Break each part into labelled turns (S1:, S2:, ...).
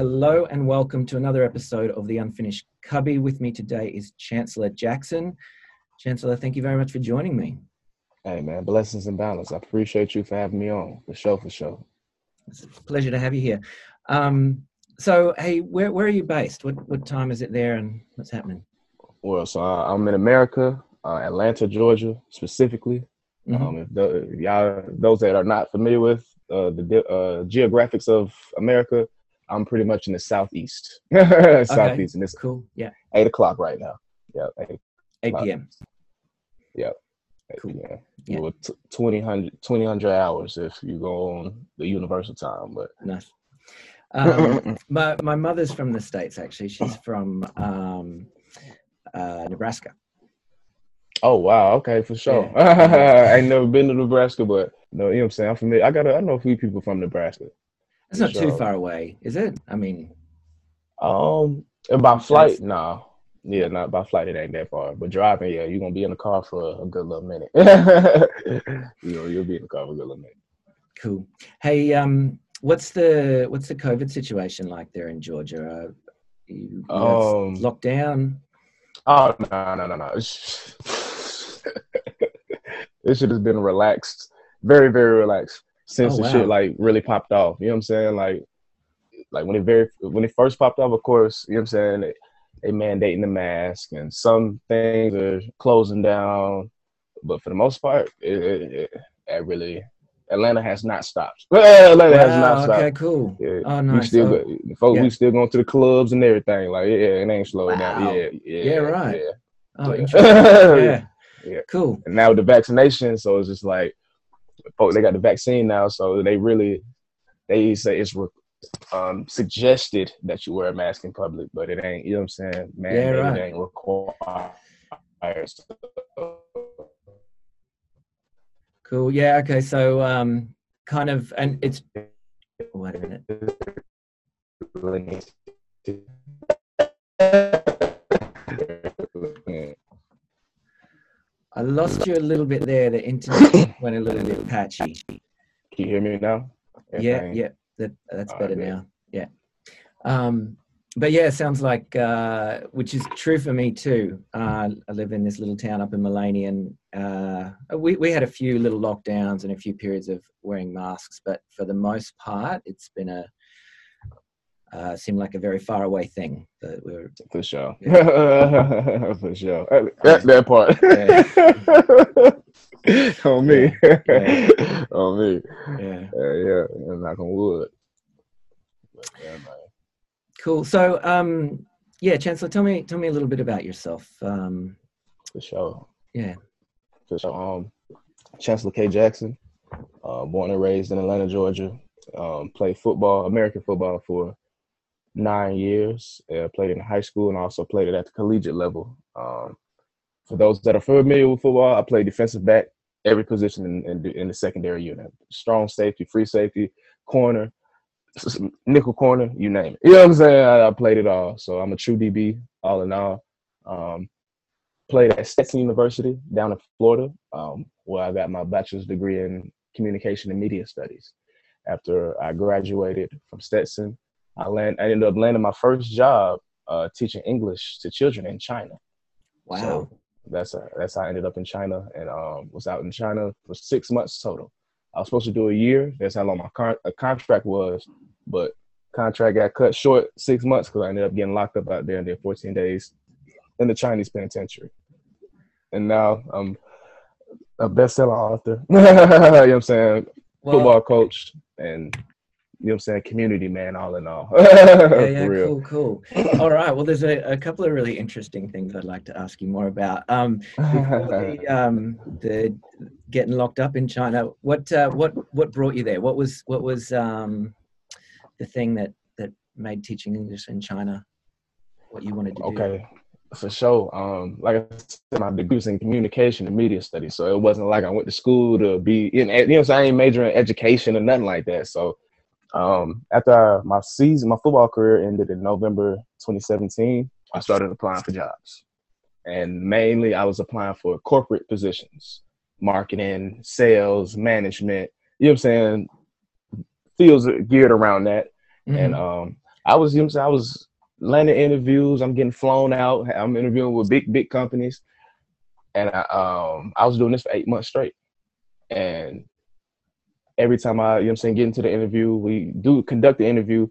S1: Hello and welcome to another episode of the Unfinished Cubby. With me today is Chancellor Jackson. Chancellor, thank you very much for joining me.
S2: Hey man, blessings and balance. I appreciate you for having me on for show for sure.
S1: It's a pleasure to have you here. Um, so, hey, where where are you based? What what time is it there, and what's happening?
S2: Well, so uh, I'm in America, uh, Atlanta, Georgia, specifically.
S1: Mhm.
S2: Um, if, the, if y'all, those that are not familiar with uh, the uh, geographics of America, I'm pretty much in the southeast, southeast, and it's
S1: Cool. Yeah.
S2: eight o'clock right now. Yeah, eight,
S1: 8 p.m.
S2: eight
S1: Cool.
S2: p.m.
S1: Yeah.
S2: Well, t- 20, 100 hours if you go on the universal time, but
S1: Nice. Um, my my mother's from the states. Actually, she's from um, uh, Nebraska.
S2: Oh wow, okay, for sure.
S1: Yeah.
S2: I ain't never been to Nebraska, but no, you know what I'm saying. I'm familiar. I got I know a few people from Nebraska.
S1: It's not too far away, is it? I mean,
S2: Um, and by flight,
S1: That's-
S2: nah. Yeah, not by flight. It ain't that far. But driving, yeah, you're gonna be in the car for a good little minute. you know, you'll be in the car for a good little minute.
S1: cool. Hey, um, what's the what's the COVID situation like there in Georgia? Uh, you, you
S2: Um,
S1: locked down.
S2: Oh no, no, no, no. this shit has been relaxed, very, very relaxed since
S1: Oh,
S2: the
S1: wow.
S2: shit like really popped off. You know what I'm saying? Like, like when it very when it first popped off, of course, you know what I'm saying. They, they mandating the mask, and some things are closing down, but for the most part, it, it, it, it really Atlanta has not stopped. Atlanta has not
S1: Wow,
S2: stopped.
S1: okay, cool.
S2: Yeah,
S1: Oh,
S2: we still
S1: Oh,
S2: go, the folks,
S1: yeah.
S2: we still going to the clubs and everything. Like, yeah, it ain't slowing down. Yeah, yeah,
S1: Yeah, right.
S2: Yeah.
S1: oh.
S2: Yeah.
S1: Yeah. Cool.
S2: And now with the vaccination, so it's just like, folks, they got the vaccine now, so they really, they say it's re- um, suggested that you wear a mask in public, but it ain't. You know what I'm saying? Man,
S1: Yeah, right.
S2: it ain't required. So,
S1: Cool. Yeah. Okay. So, um, kind of, and it's. Wait a minute. I lost you a little bit there. The internet went a little bit patchy.
S2: Can you hear me now?
S1: Yeah.
S2: Everything?
S1: Yeah. That that's better
S2: right,
S1: now. Yeah. Um, but yeah, it sounds like uh, which is true for me too. Uh, I live in this little town up in Mullaney, and uh, we we had a few little lockdowns and a few periods of wearing masks, but for the most part, it's been a uh, seemed like a very far away thing that we were
S2: For sure.
S1: Yeah.
S2: For sure. That, that part. On me.
S1: Yeah.
S2: On me.
S1: yeah
S2: Uh, yeah. I'm knock on wood. But, yeah, man.
S1: cool so um yeah chancellor tell me tell me a little bit about yourself um
S2: For sure.
S1: yeah
S2: For sure. Um, Chancellor K. Jackson, uh, born and raised in Atlanta, Georgia. Um, played football, American football for nine years. Uh, played in high school and also played it at the collegiate level. Um, for those that are familiar with football, I played defensive back, every position in, in, the- in the secondary unit. Strong safety, free safety, corner, nickel corner, you name it. You know what I'm saying? I, I played it all. So I'm a true DB, all in all. Um, played at Stetson University down in Florida, um, where I got my bachelor's degree in communication and media studies. After I graduated from Stetson, I land I ended up landing my first job uh, teaching English to children in China.
S1: wow
S2: So that's uh, that's how I ended up in China and um, was out in China for six months total. I was supposed to do a year. That's how long my con- uh, contract was, but contract got cut short six months because I ended up getting locked up out there and did 14 days in the Chinese penitentiary. And now I'm a best-selling author. you know what I'm saying?
S1: Well,
S2: Football coach and you know what I'm saying? Community man, all in all.
S1: yeah, yeah, cool, cool. All right. Well, there's a, a couple of really interesting things I'd like to ask you more about. Um, the, um, the getting locked up in China, what uh, what what brought you there? What was what was um, the thing that that made teaching English in China what you wanted to do?
S2: Okay, for sure. Um, like I said, my degree was in communication and media studies, so it wasn't like I went to school to be in. You know, saying I ain't majoring in education or nothing like that. So, um, after my season, my football career ended in November 2017. I started applying for jobs, and mainly I was applying for corporate positions, marketing, sales, management. You know what I'm saying? Fields geared around that. mm-hmm. and um, I was, you know, I was landing interviews. I'm getting flown out. I'm interviewing with big, big companies, and I, um, I was doing this for eight months straight. And every time I, you know, I'm saying, get into the interview, we do conduct the interview.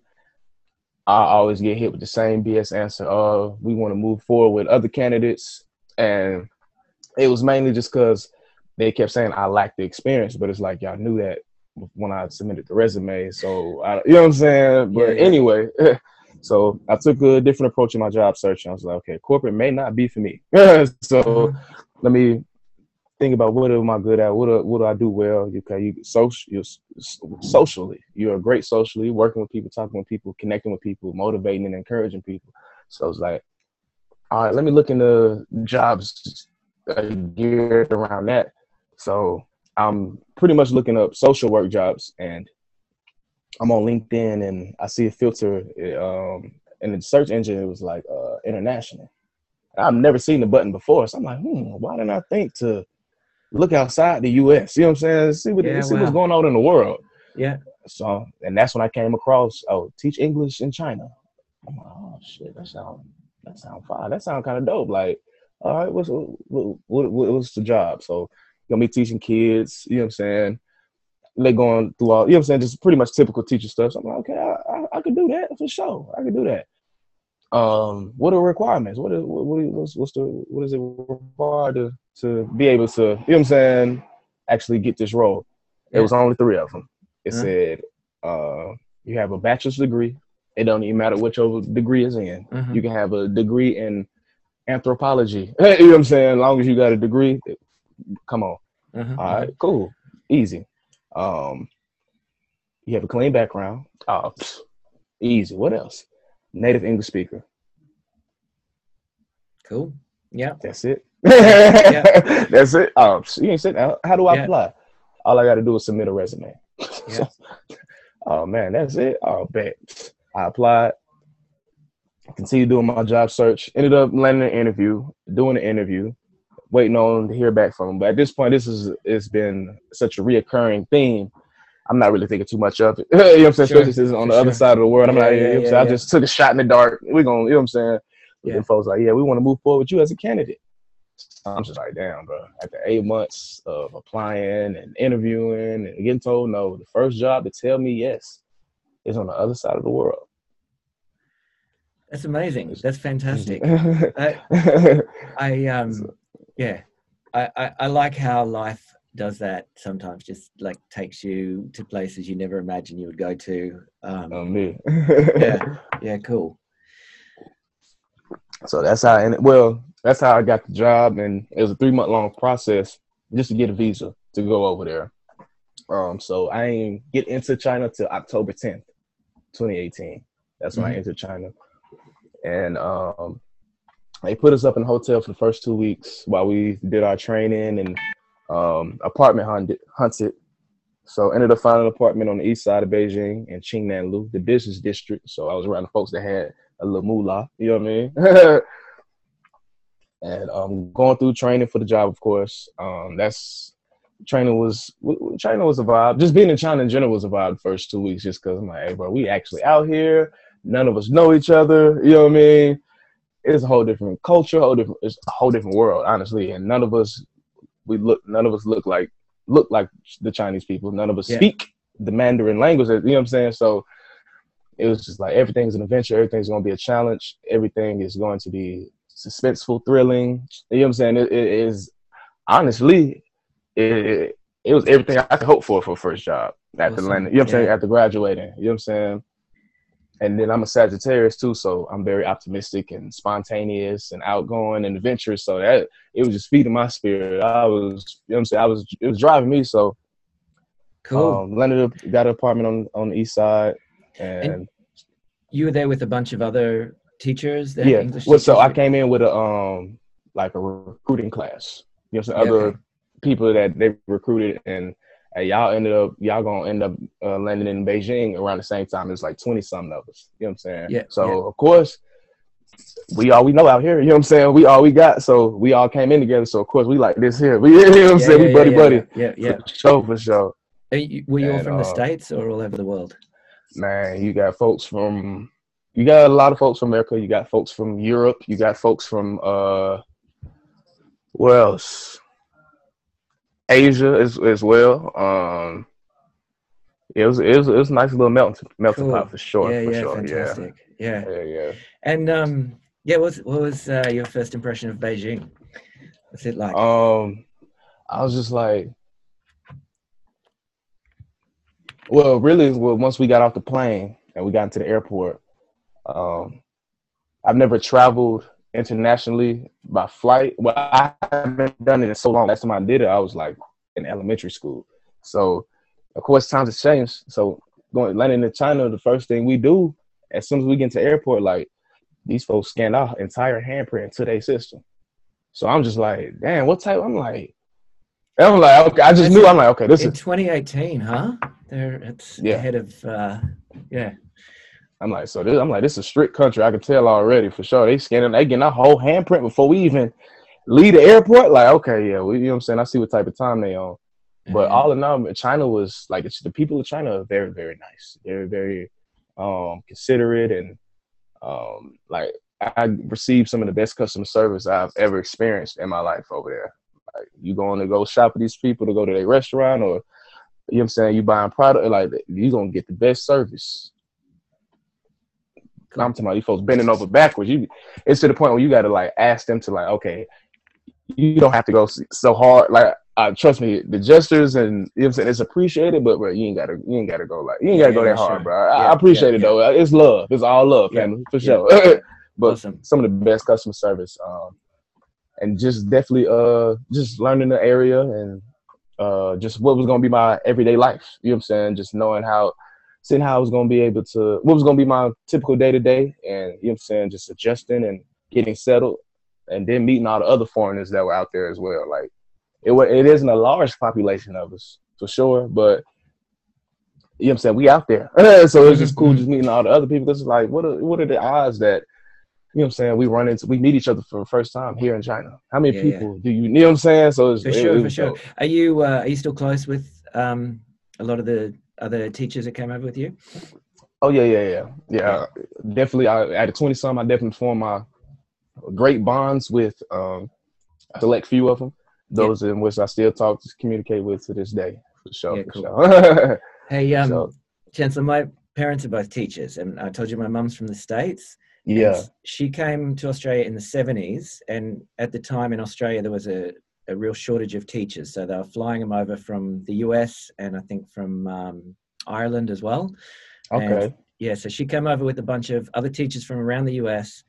S2: I always get hit with the same BS answer. Uh, we want to move forward with other candidates, and it was mainly just because they kept saying I lacked the experience. But it's like y'all knew that when I submitted the resume. So I, you know what I'm saying. But yeah. anyway, so I took a different approach in my job search. and I was like, okay, corporate may not be for me. so mm-hmm. let me think about what am I good at? What do, what do I do well? Okay, you social, you socially, you're great socially, working with people, talking with people, connecting with people, motivating and encouraging people. So it's like, all right, let me look into jobs geared around that. So I'm pretty much looking up social work jobs, and I'm on LinkedIn, and I see a filter, um, and the search engine it was like uh, international. I've never seen the button before, so I'm like, hmm, why didn't I think to look outside the U.S. You know what I'm saying? See what yeah, see wow. what's going on in the world.
S1: Yeah.
S2: So, and that's when I came across oh, teach English in China. I'm like, oh shit, that sound that sound fine. That sound kind of dope. Like, all right, what's what, what, what's the job? So, you're gonna be teaching kids. You know what I'm saying? They going through all. You know what I'm saying? Just pretty much typical teacher stuff. So I'm like, okay, I, I, I could do that for sure. I could do that. Um, what are requirements? What is what, what what's what's the what is it required to to be able to, you know what I'm saying, actually get this role. It was only three of them. It mm-hmm. said, uh, you have a bachelor's degree. It don't even matter which degree is in. Mm-hmm. You can have a degree in anthropology. you know what I'm saying? As long as you got a degree, come on. Mm-hmm. All right, cool. Easy. Um, you have a clean background. Oh, easy. What else? Native English speaker.
S1: Cool. Yeah.
S2: That's it yeah. That's it. Um, you ain't said how do I yeah. apply? All I got to do is submit a resume. Yeah. oh man, that's it. Oh, bet. I applied. Continue doing my job search. Ended up landing an interview, doing an interview, waiting on to hear back from them. But at this point, this is it's been such a reoccurring theme. I'm not really thinking too much of it. you know what I'm saying? Sure. Especially on the sure. other side of the world. I'm yeah, not. You know yeah, I just took a shot in the dark. We're gonna. You know what I'm saying? Yeah. And folks like, yeah, we want to move forward with you as a candidate. I'm just like, damn, bro. After eight months of applying and interviewing and getting told no, the first job to tell me yes is on the other side of the world.
S1: That's amazing. That's fantastic. I, I um, yeah, I, I, I like how life does that sometimes. Just like takes you to places you never imagined you would go to. Um,
S2: oh, me.
S1: yeah, yeah, cool.
S2: So that's how. And well, that's how I got the job, and it was a three month long process just to get a visa to go over there. Um, so I didn't get into China till October 10th, 2018. That's when mm-hmm. I entered China, and um, they put us up in a hotel for the first two weeks while we did our training and um, apartment hunted. So ended up finding an apartment on the east side of Beijing in Qingnianlu, the business district. So I was around the folks that had a little moolah, you know what I mean? and um, going through training for the job, of course. Um, that's training was training was a vibe. Just being in China in general was a vibe. First two weeks, just because I'm like, hey, bro, we actually out here. None of us know each other. You know what I mean? It's a whole different culture, whole different. It's a whole different world, honestly. And none of us, we look, none of us look like look like the Chinese people. None of us yeah. speak the Mandarin language. You know what I'm saying? So it was just like everything's an adventure. Everything's going to be a challenge. Everything is going to be suspenseful, thrilling. You know what I'm saying? it, it is honestly, it, it was everything I could hope for for a first job after landing. You know what I'm saying? After graduating, you know what I'm saying? And then I'm a Sagittarius too, so I'm very optimistic and spontaneous and outgoing and adventurous. So that it was just feeding my spirit. I was, you know what I'm saying? I was, it was driving me. So
S1: cool.
S2: Um, landed got an apartment on on the east side, and, and
S1: you were there with a bunch of other teachers?
S2: yeah. English well, so I came in with a um like a recruiting class. You know, some yeah, other okay. people that they recruited, and uh, y'all ended up y'all gonna end up uh, landing in Beijing around the same time. It's like twenty something of us. You know what I'm saying?
S1: Yeah.
S2: So
S1: yeah.
S2: of course. We all we know out here, you know what I'm saying? We all we got, so we all came in together. So of course we like this here. We, you know what I'm
S1: yeah,
S2: saying? we buddy
S1: yeah,
S2: buddy.
S1: Yeah, yeah.
S2: For sure, for sure.
S1: You, were you and, all from uh, the states or all over the world?
S2: man, you got folks from you got a lot of folks from America. You got folks from Europe. You got folks from uh, where else? Asia as as well. Um, it was it was it was a nice little melting melting
S1: Cool.
S2: pot for sure.
S1: yeah,
S2: for
S1: yeah,
S2: sure.
S1: fantastic. Yeah.
S2: Yeah, yeah, yeah.
S1: And um, yeah, what was what was uh, your first impression of Beijing? What's it like?
S2: Um, I was just like, well, really, well, once we got off the plane and we got into the airport, um, I've never traveled internationally by flight. Well, I haven't done it in so long. Last time I did it, I was like in elementary school. So, of course, times have changed. So, going landing in China, the first thing we do as soon as we get into airport, like these folks scan our entire handprint to their system. So I'm just like, damn, what type? I'm like, I'm like, okay, I just
S1: That's
S2: knew. I'm like, okay, this
S1: In
S2: is.
S1: 2018, huh? There, it's
S2: Yeah.
S1: ahead of uh, yeah.
S2: I'm like, so this, I'm like, this is a strict country. I can tell already for sure. They scanning, they getting our whole handprint before we even leave the airport. Like, okay, yeah, we, you know what I'm saying. I see what type of time they on. But
S1: Yeah.
S2: all in all, China was like it's, the people of China are very, very nice. They're very um, considerate and um, like I received some of the best customer service I've ever experienced in my life over there. Like you going to go shop with these people to go to their restaurant or you know what I'm saying, you buying product like you're gonna get the best service. I'm talking about these folks bending over backwards. You, it's to the point where you got to like ask them to like, okay, you don't have to go so hard. Like, uh, trust me, the gestures and you know I'm saying it's appreciated, but bro, you ain't gotta, you ain't gotta go like, you ain't gotta
S1: Yeah,
S2: go that hard,
S1: sure.
S2: bro. I,
S1: Yeah,
S2: I appreciate
S1: yeah,
S2: it though. It's love. It's all love, family, for sure. but
S1: awesome.
S2: some of the best customer service, um, and just definitely, uh, just learning the area and uh, just what was gonna be my everyday life. You know what I'm saying? Just knowing how, seeing how I was gonna be able to, what was gonna be my typical day to day, and you know what I'm saying, just adjusting and getting settled, and then meeting all the other foreigners that were out there as well. Like it was, it isn't a large population of us for sure, but you know what I'm saying, we out there, so it's just cool
S1: Mhm.
S2: just meeting all the other people. Because it's like, what are what are the odds that you know what I'm saying? We run into, we meet each other for the first time here in China. How many
S1: Yeah, yeah.
S2: people do you, you know what I'm saying? So it's
S1: For sure,
S2: it
S1: for sure.
S2: dope.
S1: Are you uh, are you still close with um, a lot of the other teachers that came over with you?
S2: Oh yeah, yeah, yeah, yeah. Definitely, I, at the 20 some, I definitely formed my great bonds with um, a select few of them. Those in which I still talk, to communicate with to this day, for sure,
S1: Yeah,
S2: for
S1: cool.
S2: sure.
S1: Hey, um,
S2: So-
S1: Chancellor, my parents are both teachers, and I told you my mum's from the states.
S2: yeah,
S1: she came to Australia in the seventies, and at the time in Australia there was a, a real shortage of teachers, so they were flying them over from the US and I think from um, Ireland as well. And
S2: okay,
S1: yeah, so she came over with a bunch of other teachers from around the US,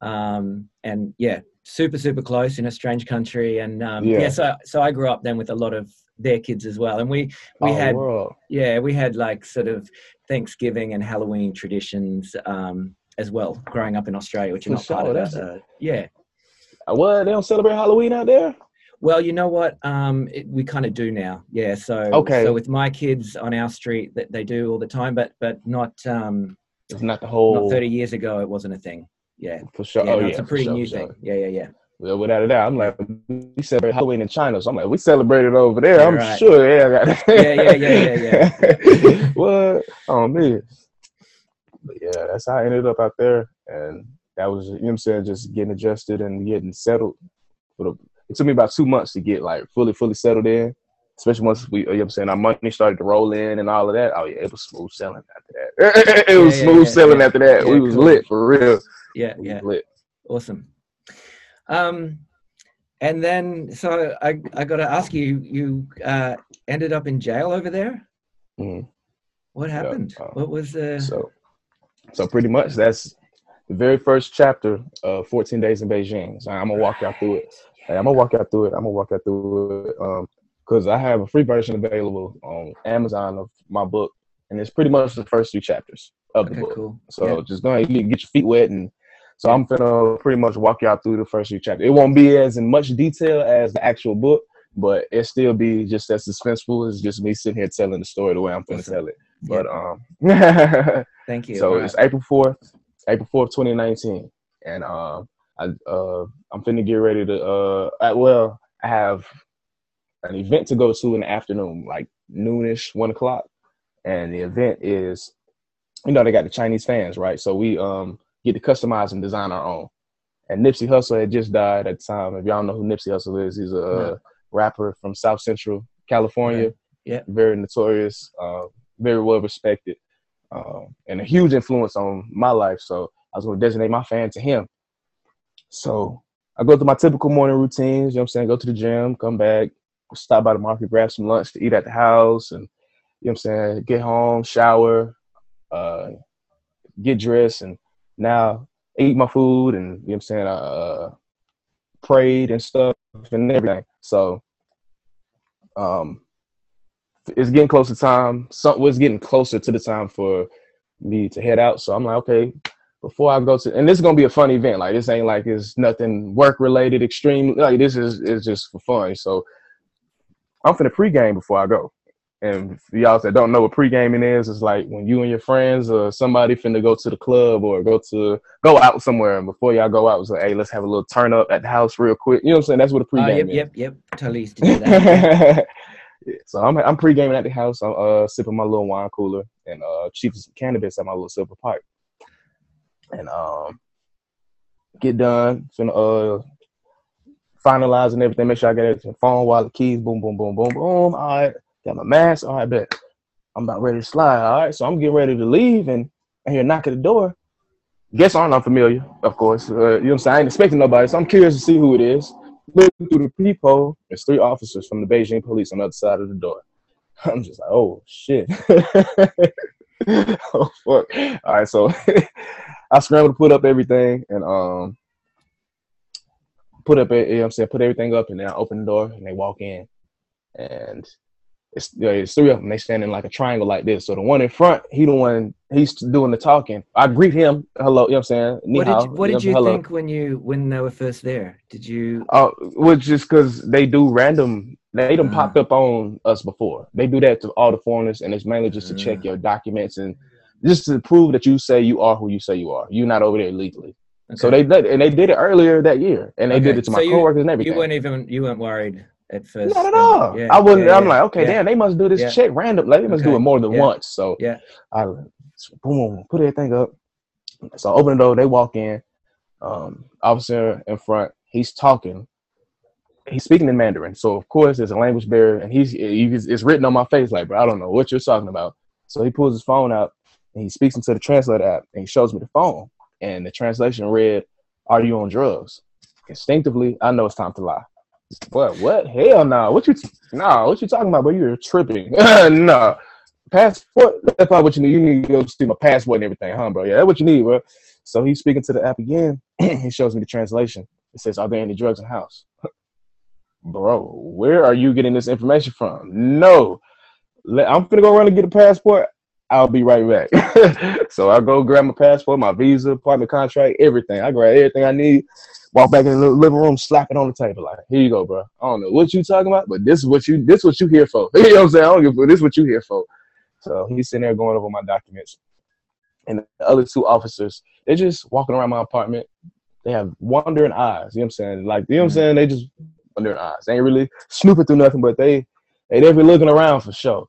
S1: um, and yeah, super super close in a strange country, and um, yeah.
S2: Yeah.
S1: so so I grew up then with a lot of their kids as well, and we we
S2: Oh,
S1: had
S2: world.
S1: yeah we had like sort of Thanksgiving and Halloween traditions um, as well growing up in Australia, which are not part of that. Uh, yeah.
S2: What they don't celebrate Halloween out there?
S1: Well, you know what? Um, it, we kind of do now. Yeah. So
S2: Okay.
S1: So with my kids on our street, that they do all the time, but but not um,
S2: It's not the whole.
S1: not 30 years ago. It wasn't a thing. Yeah.
S2: For sure.
S1: yeah,
S2: oh
S1: no,
S2: yeah,
S1: it's a pretty
S2: sure,
S1: new
S2: sure.
S1: thing. Yeah, yeah, yeah.
S2: Well, without a doubt, I'm like, we celebrate Halloween in China, so I'm like, we celebrate it over there.
S1: Yeah,
S2: I'm
S1: right.
S2: sure. Yeah,
S1: Yeah, yeah, yeah, yeah,
S2: yeah. what? Oh man. But yeah, that's how I ended up out there, and that was, you know, what I'm saying, just getting adjusted and getting settled. For the, it took me about two months to get like fully, fully settled in. Especially once we, you know, what I'm saying, our money started to roll in and all of that. Oh yeah, it was smooth selling after that. it was
S1: Yeah, yeah,
S2: smooth
S1: yeah,
S2: selling after that. We was
S1: cool.
S2: lit for real.
S1: Yeah,
S2: We
S1: yeah.
S2: was lit.
S1: Awesome. Um, and then, so I, I got to ask you, you uh, ended up in jail over there.
S2: Mhm.
S1: What happened?
S2: uh,
S1: what was the?
S2: So, so pretty much that's the very first chapter of 14 Days in Beijing. So I'm gonna walk y'all through it. Hey, I'm gonna walk y'all through it. I'm gonna walk y'all through it. Um, cause I have a free version available on Amazon of my book, and it's pretty much the first three chapters of the book.
S1: cool.
S2: So
S1: Yeah.
S2: just go ahead and get your feet wet, and so I'm gonna pretty much walk y'all through the first few chapters. It won't be as in much detail as the actual book, but it still be just as suspenseful as just me sitting here telling the story the way I'm gonna
S1: Awesome.
S2: tell it.
S1: Yeah,
S2: But um,
S1: thank you.
S2: so
S1: right.
S2: it's April fourth, April fourth, twenty nineteen, and uh, I uh, I'm finna get ready to uh, I, well, I have an event to go to in the afternoon, like noonish, one o'clock, and the event is you know, they got the Chinese fans, right? So we um get to customize and design our own. And Nipsey Hussle had just died at the time. If y'all know who Nipsey Hussle is, he's a
S1: No.
S2: rapper from South Central California.
S1: Yeah.
S2: Very notorious, uh, very well respected, um, and a huge influence on my life. So I was going to designate my fan to him. So I go through my typical morning routines, you know what I'm saying? Go to the gym, come back, stop by the market, grab some lunch to eat at the house, and you know what I'm saying, get home, shower, uh, get dressed, and now eat my food and you know what I'm saying, uh, prayed and stuff and everything. So um it's getting close to time. Something was getting closer to the time for me to head out. So I'm like, okay, before I go to and this is gonna be a fun event. Like this ain't like it's nothing work related, extreme. Like this is is just for fun. So I'm finna pregame before I go. And for y'all that don't know what pre-gaming is, it's like when you and your friends or somebody finna go to the club or go to go out somewhere, and before y'all go out, it's like, hey, let's have a little turn up at the house real quick. You know what I'm saying? That's what a
S1: Oh,
S2: pre-game
S1: yep,
S2: is.
S1: yep, yep. Totally used to do that.
S2: Yeah, so I'm I'm pre-gaming at the house. I'm uh, sipping my little wine cooler and uh, cheaping some cannabis at my little silver pipe. And um, get done, finna uh, finalizing everything. Make sure I get everything: phone, wallet, keys. Boom, boom, boom, boom, boom. All right, got my mask. All right, bet. I'm about ready to slide. All right, so I'm getting ready to leave, and I hear a knock at the door. Guests aren't unfamiliar, of course. Uh, you know what I'm saying? I ain't expecting nobody, so I'm curious to see who it is. Looking through the peephole, there's three officers from the Beijing police on the other side of the door. I'm just like, oh shit. oh fuck. All right, so I scrambled to put up everything and um put up you know I'm saying, put everything up and then I open the door and they walk in. And it's there's three of them. They stand in like a triangle like this. So the one in front, he the one he's doing the talking. I greet him, hello, you know what I'm saying? Ni
S1: what did you, what did you
S2: hello.
S1: think when you when they were first there? Did you?
S2: Uh, well, just because they do random, they done
S1: Ah.
S2: popped up on us before. They do that to all the foreigners, and it's mainly just to
S1: Ah.
S2: check your documents and just to prove that you say you are who you say you are. You're not over there illegally. So they did, and they did it earlier that year, and they did it to
S1: so
S2: my
S1: you-
S2: coworkers and everything.
S1: you weren't even you weren't worried at first.
S2: not at all.
S1: Yeah,
S2: I wasn't.
S1: yeah,
S2: I'm
S1: yeah,
S2: like, okay, damn, they must do this check random. Like, they must do it more than once. So
S1: yeah.
S2: I boom, put everything up. So I open the door. They walk in. Um, officer in front. He's talking. He's speaking in Mandarin. So of course there's a language barrier, and he's he's- it's written on my face like, bro, I don't know what you're talking about. So he pulls his phone out and he speaks into the translator app and he shows me the phone. And the translation read, "Are you on drugs?" Instinctively, I know it's time to lie. What? What? Hell no! What you? Nah, what you talking about, bro? You're tripping. no, passport. That's probably what you need. You need to go see my passport and everything, huh, bro? Yeah, that's what you need, bro. So he's speaking to the app again. he shows me the translation. It says, "Are there any drugs in the house?" bro, where are you getting this information from? No, I'm gonna go run and get a passport. I'll be right back. so I go grab my passport, my visa, apartment contract, everything. I grab everything I need. Walk back in the living room, slap it on the table. Like, here you go, bro. I don't know what you talking about, but this is what you this what you here for. you know what I'm saying? I don't give a this is what you here for. So he's sitting there going over my documents. And the other two officers, they're just walking around my apartment. They have wandering eyes. You know what I'm saying? Like, you know what I'm saying? They just wandering eyes. They ain't really snooping through nothing, but they they definitely looking around for sure.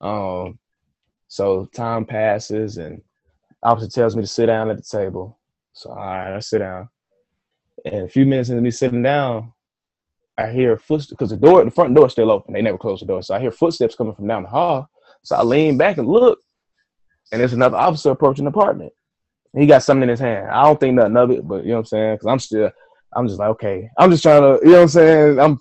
S2: Um, so time passes and officer tells me to sit down at the table. So all right, I sit down. And a few minutes into me sitting down, I hear footsteps because the door, the front door is still open. They never close the door. So I hear footsteps coming from down the hall. So I lean back and look, and there's another officer approaching the apartment. He got something in his hand. I don't think nothing of it, but you know what I'm saying? Because I'm still, I'm just like, okay. I'm just trying to, you know what I'm saying? I'm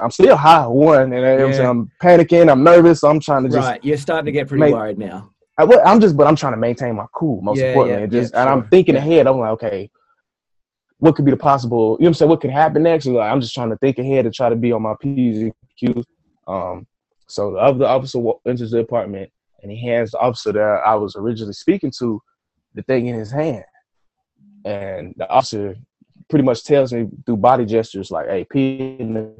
S2: I'm still high, one, and you know what I'm
S1: Yeah.
S2: I'm panicking, I'm nervous, so I'm trying to just
S1: Right, you're starting to get pretty
S2: Mate,
S1: worried now.
S2: I, well, I'm just, but I'm trying to maintain my cool. Most
S1: Yeah,
S2: importantly,
S1: yeah,
S2: and just, and I'm thinking ahead. I'm like, okay, what could be the possible? You know what I'm saying? What could happen next? Like, I'm just trying to think ahead and try to be on my p's and q's. Um, so the other officer enters the apartment and he hands the officer that I was originally speaking to the thing in his hand, and the officer pretty much tells me through body gestures like, "Hey, pee in the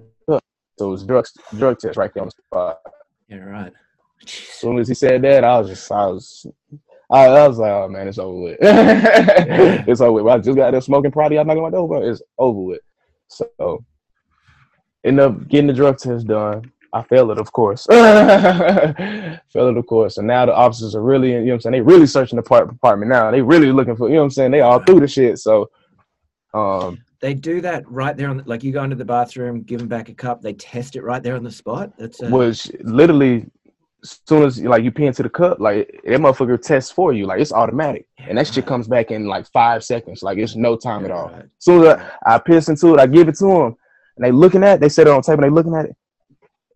S2: cup." So it's drug drug test right there on the spot.
S1: Yeah, right.
S2: As soon as he said that, I was just, I was, I, I was like, oh man, it's over with. It's over with. I just got there smoking Prodi. I'm not going to over. It's over with. So, end up getting the drug test done. I failed it, of course. failed it, of course. And now the officers are really, you know what I'm saying? They really searching the part department now. They really looking for, you know what I'm saying? They all through the shit. So, um,
S1: they do that right there on, the, like you go into the bathroom, give them back a cup, they test it right there on the spot. That's a,
S2: which literally, as soon as like you pee into the cup, like that motherfucker tests for you, like it's automatic,
S1: Yeah,
S2: and that shit comes back in like five seconds. Like it's no time at
S1: Yeah,
S2: all.
S1: right.
S2: As soon as I, I piss into it, I give it to them, and they looking at, it, they set it on tape, and they looking at it.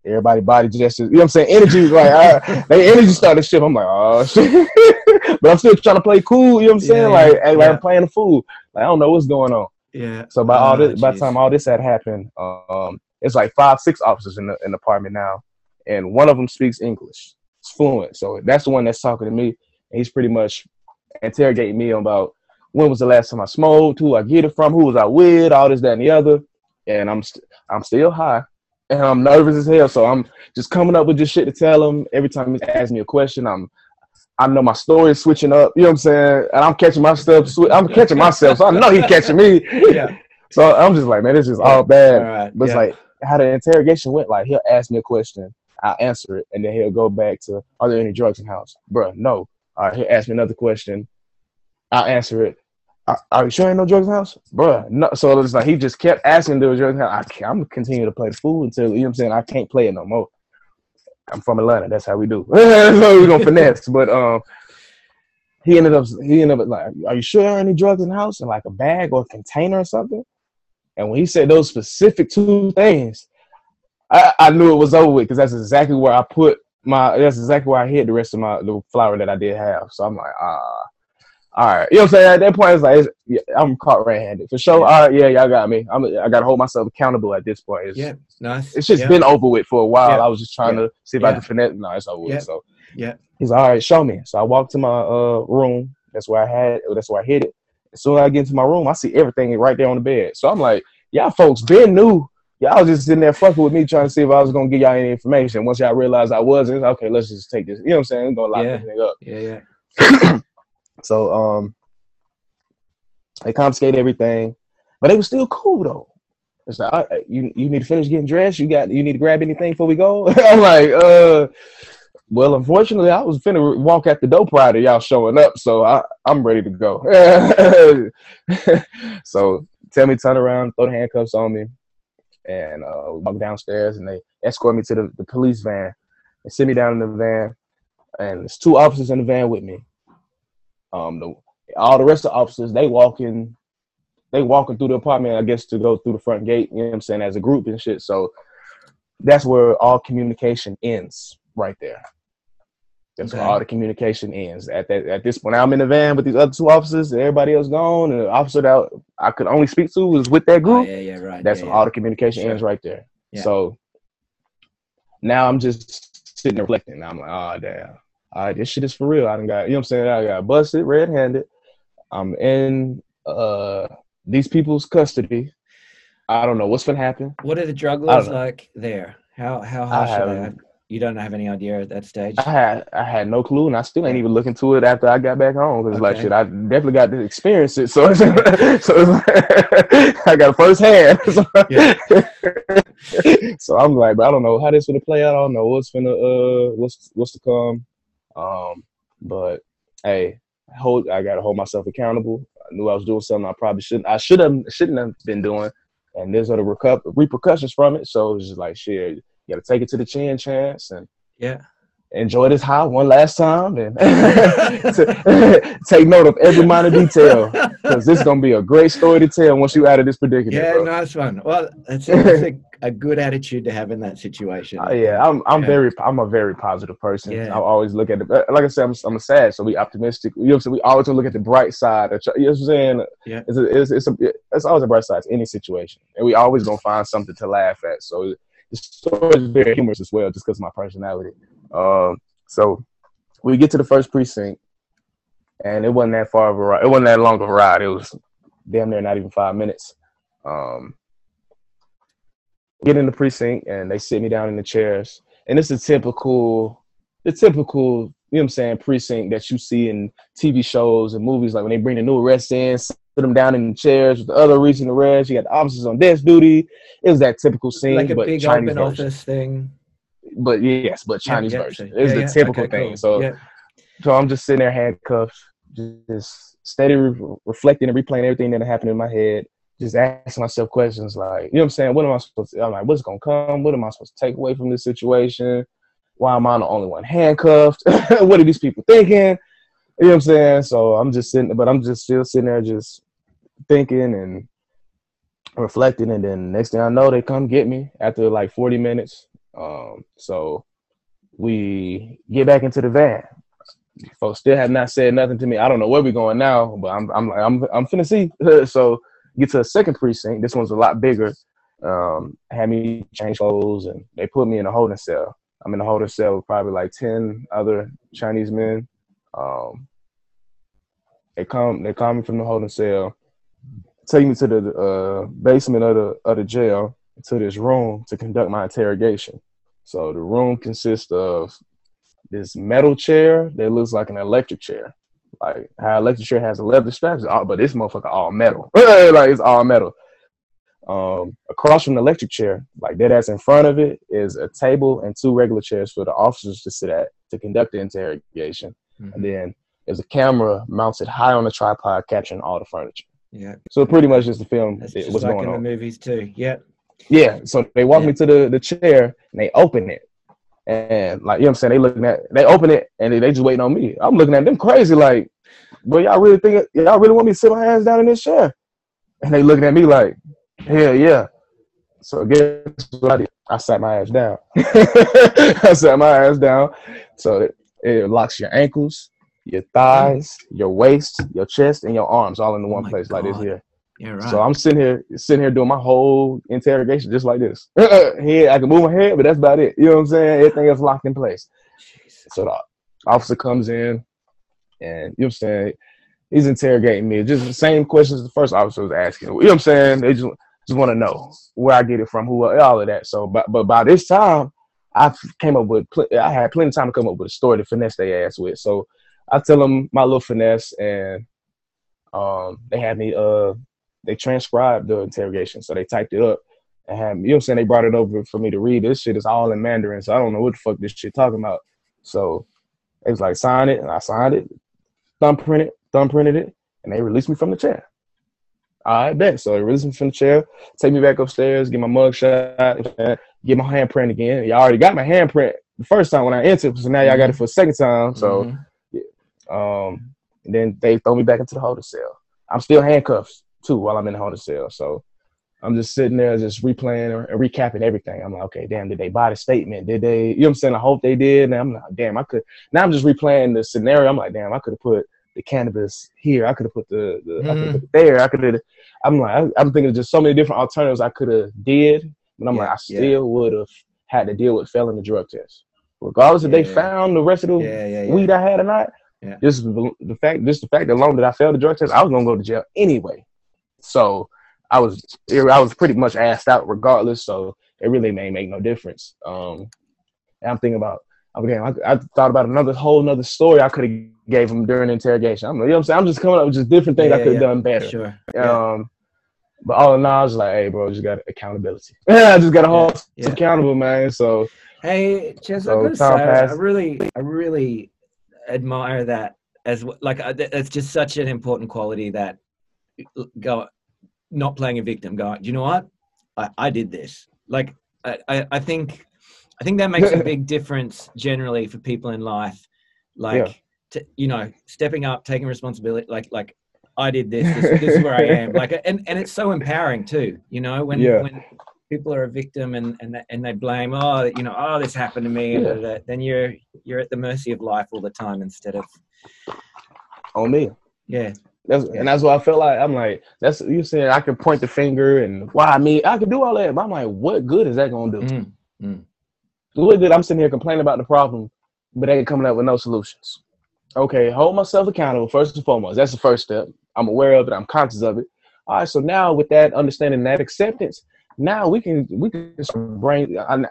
S2: Everybody body gestures, you know what I'm saying? Energy, like I, they energy started shit. I'm like, oh shit, but I'm still trying to play cool. You know what I'm saying?
S1: Yeah,
S2: like,
S1: yeah,
S2: like. I'm playing the fool. Like I don't know what's going on.
S1: Yeah.
S2: So by all
S1: Oh,
S2: this, by the time all this had happened, um, it's like five, six officers in the in the apartment now, and one of them speaks English. It's fluent. So that's the one that's talking to me, and he's pretty much interrogating me about when was the last time I smoked, who I get it from, who was I with, all this, that, and the other. And I'm st- I'm still high, and I'm nervous as hell. So I'm just coming up with just shit to tell him. Every time he asks me a question, I'm I know my story is switching up. You know what I'm saying? And I'm catching myself. I'm catching myself, so I know he's catching me.
S1: Yeah.
S2: So I'm just like, man, this is all bad.
S1: All right.
S2: But it's
S1: yeah.
S2: like how the interrogation went. Like he'll ask me a question, I'll answer it, and then he'll go back to, "Are there any drugs in the house, Bruh, No. All right, he'll ask me another question, I'll answer it. Are, are you sure ain't no drugs in the house, Bruh, No. So it's like he just kept asking there was drugs in the house. I can't, I'm gonna continue to play the fool until you know what I'm saying. I can't play it no more. I'm from Atlanta. That's how we do. so we gonna finesse. But um, he ended up he ended up like, "Are you sure there are any drugs in the house?" In like a bag or a container or something. And when he said those specific two things, I, I knew it was over with because that's exactly where I put my. That's exactly where I hid the rest of my the flower that I did have. So I'm like, ah, all right. You know what I'm saying? At that point, it's like it's, yeah, I'm caught red-handed for sure.
S1: Yeah.
S2: All right, yeah, y'all got me. I'm. I got to hold myself accountable at this point. It's,
S1: yeah. Nice.
S2: it's just
S1: yeah.
S2: been over with for a while. I was just trying to see if I could finesse. No, it's over with. So
S1: Yeah.
S2: he's all right. Show me. So I walked to my uh room. That's where I had. it. That's where I hid it. As soon as I get into my room, I see everything right there on the bed. So I'm like, y'all folks been new. Y'all was just sitting there fucking with me, trying to see if I was gonna give y'all any information. Once y'all realized I wasn't, okay, let's just take this. You know what I'm saying? I'm gonna lock
S1: Yeah.
S2: this nigga up.
S1: Yeah. Yeah.
S2: So um, they confiscated everything, but they were still cool though. It's like, right, you you need to finish getting dressed. You got you need to grab anything before we go. I'm like, uh, well, unfortunately, I was finna walk at the prior to y'all showing up, so I I'm ready to go. so tell me turn around, throw the handcuffs on me, and uh, walk downstairs, and they escort me to the, the police van. They sit me down in the van, and there's two officers in the van with me. Um, the, all the rest of the officers they walking, they walking through the apartment, I guess, to go through the front gate. You know what I'm saying? As a group and shit. So that's where all communication ends, right there. That's where all the communication ends. At that, at this point, I'm in the van with these other two officers, and everybody else gone, and the officer that I could only speak to was with that
S1: Oh,
S2: group.
S1: yeah. Yeah. Right.
S2: That's
S1: yeah,
S2: when all the communication
S1: Sure.
S2: ends right there.
S1: Yeah.
S2: So now I'm just sitting reflecting. I'm like, oh damn. All right, this shit is for real. I done got, you know what I'm saying? I got busted red handed. I'm in uh these people's custody. I don't know what's gonna happen.
S1: What are the drug laws like there? How how harsh are they? You don't have any idea at that stage.
S2: I had I had no clue, and I still ain't even looking to it after I got back home because like shit, I definitely got to experience it. So, it's, so like, I got it first hand. So,
S1: Yeah.
S2: so I'm like, but I don't know how this gonna play out. I don't know what's gonna uh what's what's to come. Um, but hey, hold I gotta hold myself accountable. I knew I was doing something I probably shouldn't. I should have shouldn't have been doing, and there's other repercussions from it. So it's just like shit. You gotta take it to the chin chance and
S1: Yeah.
S2: Enjoy this high one last time and take note of every minor detail because this is gonna be a great story to tell once you out of this predicament.
S1: Yeah,
S2: bro.
S1: nice one. Well, it's, a, it's a, a good attitude to have in that situation.
S2: Uh, yeah, I'm I'm
S1: Yeah.
S2: very I'm a very positive person.
S1: Yeah.
S2: I always look at it. Like I said, I'm I'm sad, so we optimistic. You know saying? We always look at the bright side. of You know what I'm saying?
S1: Yeah.
S2: It's a, it's it's, a, it's always a bright side to any situation, and we always gonna find something to laugh at. So the story is very humorous as well, just because of my personality. Um, so we get to the first precinct, and it wasn't that far of a ride. It wasn't that long of a ride. It was damn near not even five minutes. Um, get in the precinct and they sit me down in the chairs. And it's a typical, the typical, you know what I'm saying, precinct that you see in TV shows and movies. Like when they bring the new arrests in, sit them down in the chairs with the other recent arrests. You got the officers on desk duty. It was that typical scene,
S1: like a
S2: but
S1: big
S2: Chinese
S1: open
S2: version.
S1: office thing.
S2: But yes, but Chinese
S1: yeah,
S2: version.
S1: so-
S2: It's
S1: yeah,
S2: the
S1: yeah,
S2: typical
S1: okay,
S2: thing.
S1: cool.
S2: So so I'm just sitting there handcuffed, just steady re- reflecting and replaying everything that happened in my head. Just asking myself questions like, you know what I'm saying? What am I supposed to? I'm like, what's gonna come? What am I supposed to take away from this situation? Why am I the only one handcuffed? what are these people thinking? You know what I'm saying? So I'm just sitting, but I'm just still sitting there, just thinking and reflecting. And then next thing I know, they come get me after like 40 minutes. Um, so we get back into the van. Folks still have not said nothing to me. I don't know where we're going now, but I'm I'm I'm I'm finna see. so get to a second precinct. This one's a lot bigger. Um, had me change clothes and they put me in a holding cell. I'm in a holding cell with probably like ten other Chinese men. Um, they come they call me from the holding cell, take me to the uh, basement of the of the jail to this room to conduct my interrogation. So the room consists of this metal chair that looks like an electric chair. Like how electric chair has a leather straps, but this motherfucker all metal. like it's all metal. Um, across from the electric chair, like that ass in front of it, is a table and two regular chairs for the officers to sit at to conduct the interrogation.
S1: Mhm.
S2: And then there's a camera mounted high on a tripod capturing all the furniture.
S1: yeah.
S2: So pretty much just the film
S1: That's
S2: it-
S1: just
S2: what's
S1: like
S2: going
S1: in
S2: on.
S1: the movies too. Yeah.
S2: Yeah, so they walk
S1: Yeah.
S2: me to the, the chair and they open it. And like you know what I'm saying, they looking at they open it and they, they just waiting on me. I'm looking at them crazy, like, but y'all really think y'all really want me to sit my ass down in this chair? And they looking at me like, hell yeah. So guess what I did? I sat my ass down. I sat my ass down. So it, it locks your ankles, your thighs, your waist, your chest, and your arms all in the
S1: Oh
S2: one
S1: my
S2: place like this here.
S1: Yeah. Right.
S2: So I'm sitting here, sitting here doing my whole interrogation just like this. head, I can move my head, but that's about it. You know what I'm saying? Everything else locked in place.
S1: Jeez.
S2: So the officer comes in, and you know what I'm saying? He's interrogating me. Just the same questions the first officer was asking. You know what I'm saying? They just just want to know where I get it from, who, all of that. So, but but by this time, I came up with, pl- I had plenty of time to come up with a story to finesse their ass with. So I tell them my little finesse, and um, they had me uh they transcribed the interrogation. So they typed it up and had you know what I'm saying? They brought it over for me to read. This shit is all in Mandarin, so I don't know what the fuck this shit talking about. So it was like, sign it, and I signed it, thumbprint it, thumbprinted it, and they released me from the chair. All right, bet. So they released me from the chair, take me back upstairs, get my mug shot, get my handprint again. Y'all already got my handprint the first time when I entered, so now y'all got it for the second time. So
S1: Mhm.
S2: um, and then they throw me back into the holding cell. I'm still handcuffed too while I'm in the holding cell. So I'm just sitting there, just replaying and recapping everything. I'm like, okay, damn, did they buy the statement? Did they? You know what I'm saying? I hope they did. And I'm like, damn, I could. Now I'm just replaying the scenario. I'm like, damn, I could have put the cannabis here. I could have put the, the I could have put mm-hmm. it there. I could have. I'm like, I, I'm thinking of just so many different alternatives I could have did. But I'm like,
S1: Yeah,
S2: I
S1: yeah.
S2: still would have had to deal with failing the drug test, regardless if they
S1: Yeah.
S2: found the rest of the
S1: Yeah. Yeah. Yeah.
S2: weed I had or not.
S1: Yeah.
S2: Just the the fact, just the fact alone that I failed the drug test, I was gonna go to jail anyway. So I was, I was pretty much asked out regardless. So it really may make no difference. Um, I'm thinking about, okay, I, I thought about another whole another story I could have gave him during interrogation. I'm, you know what I'm saying? I'm just coming up with just different things I could have
S1: yeah.
S2: done better.
S1: Sure. Yeah.
S2: Um, but all in all, I was like, hey, bro, just got accountability. Yeah, I just got to hold
S1: Yeah.
S2: accountable, man. So
S1: Hey, Ches,
S2: So
S1: I gotta say,
S2: time
S1: I really, I really admire that as like uh, it's just such an important quality that go not playing a victim. Going, do you know what? I, I did this. Like, I, I, I think, I think that makes a big difference generally for people in life. Like,
S2: Yeah.
S1: to, you know, stepping up, taking responsibility. Like, like I did this. This, this is where I am. Like, and and it's so empowering too. You know, when
S2: Yeah.
S1: when people are a victim and and they- and they blame, oh, you know, oh, this happened to me,
S2: Yeah.
S1: then you're you're at the mercy of life all the time instead of
S2: on me.
S1: yeah,
S2: That's,
S1: Yeah.
S2: And that's what I feel like. I'm like, that's you saying I can point the finger and why me? Mean, I can do all that, but I'm like, what good is that gonna do?
S1: Mm,
S2: What good? I'm sitting here complaining about the problem, but they ain't coming up with no solutions. Okay, hold myself accountable first and foremost. That's the first step. I'm aware of it. I'm conscious of it. All right. So now with that understanding, that acceptance, now we can we can bring I,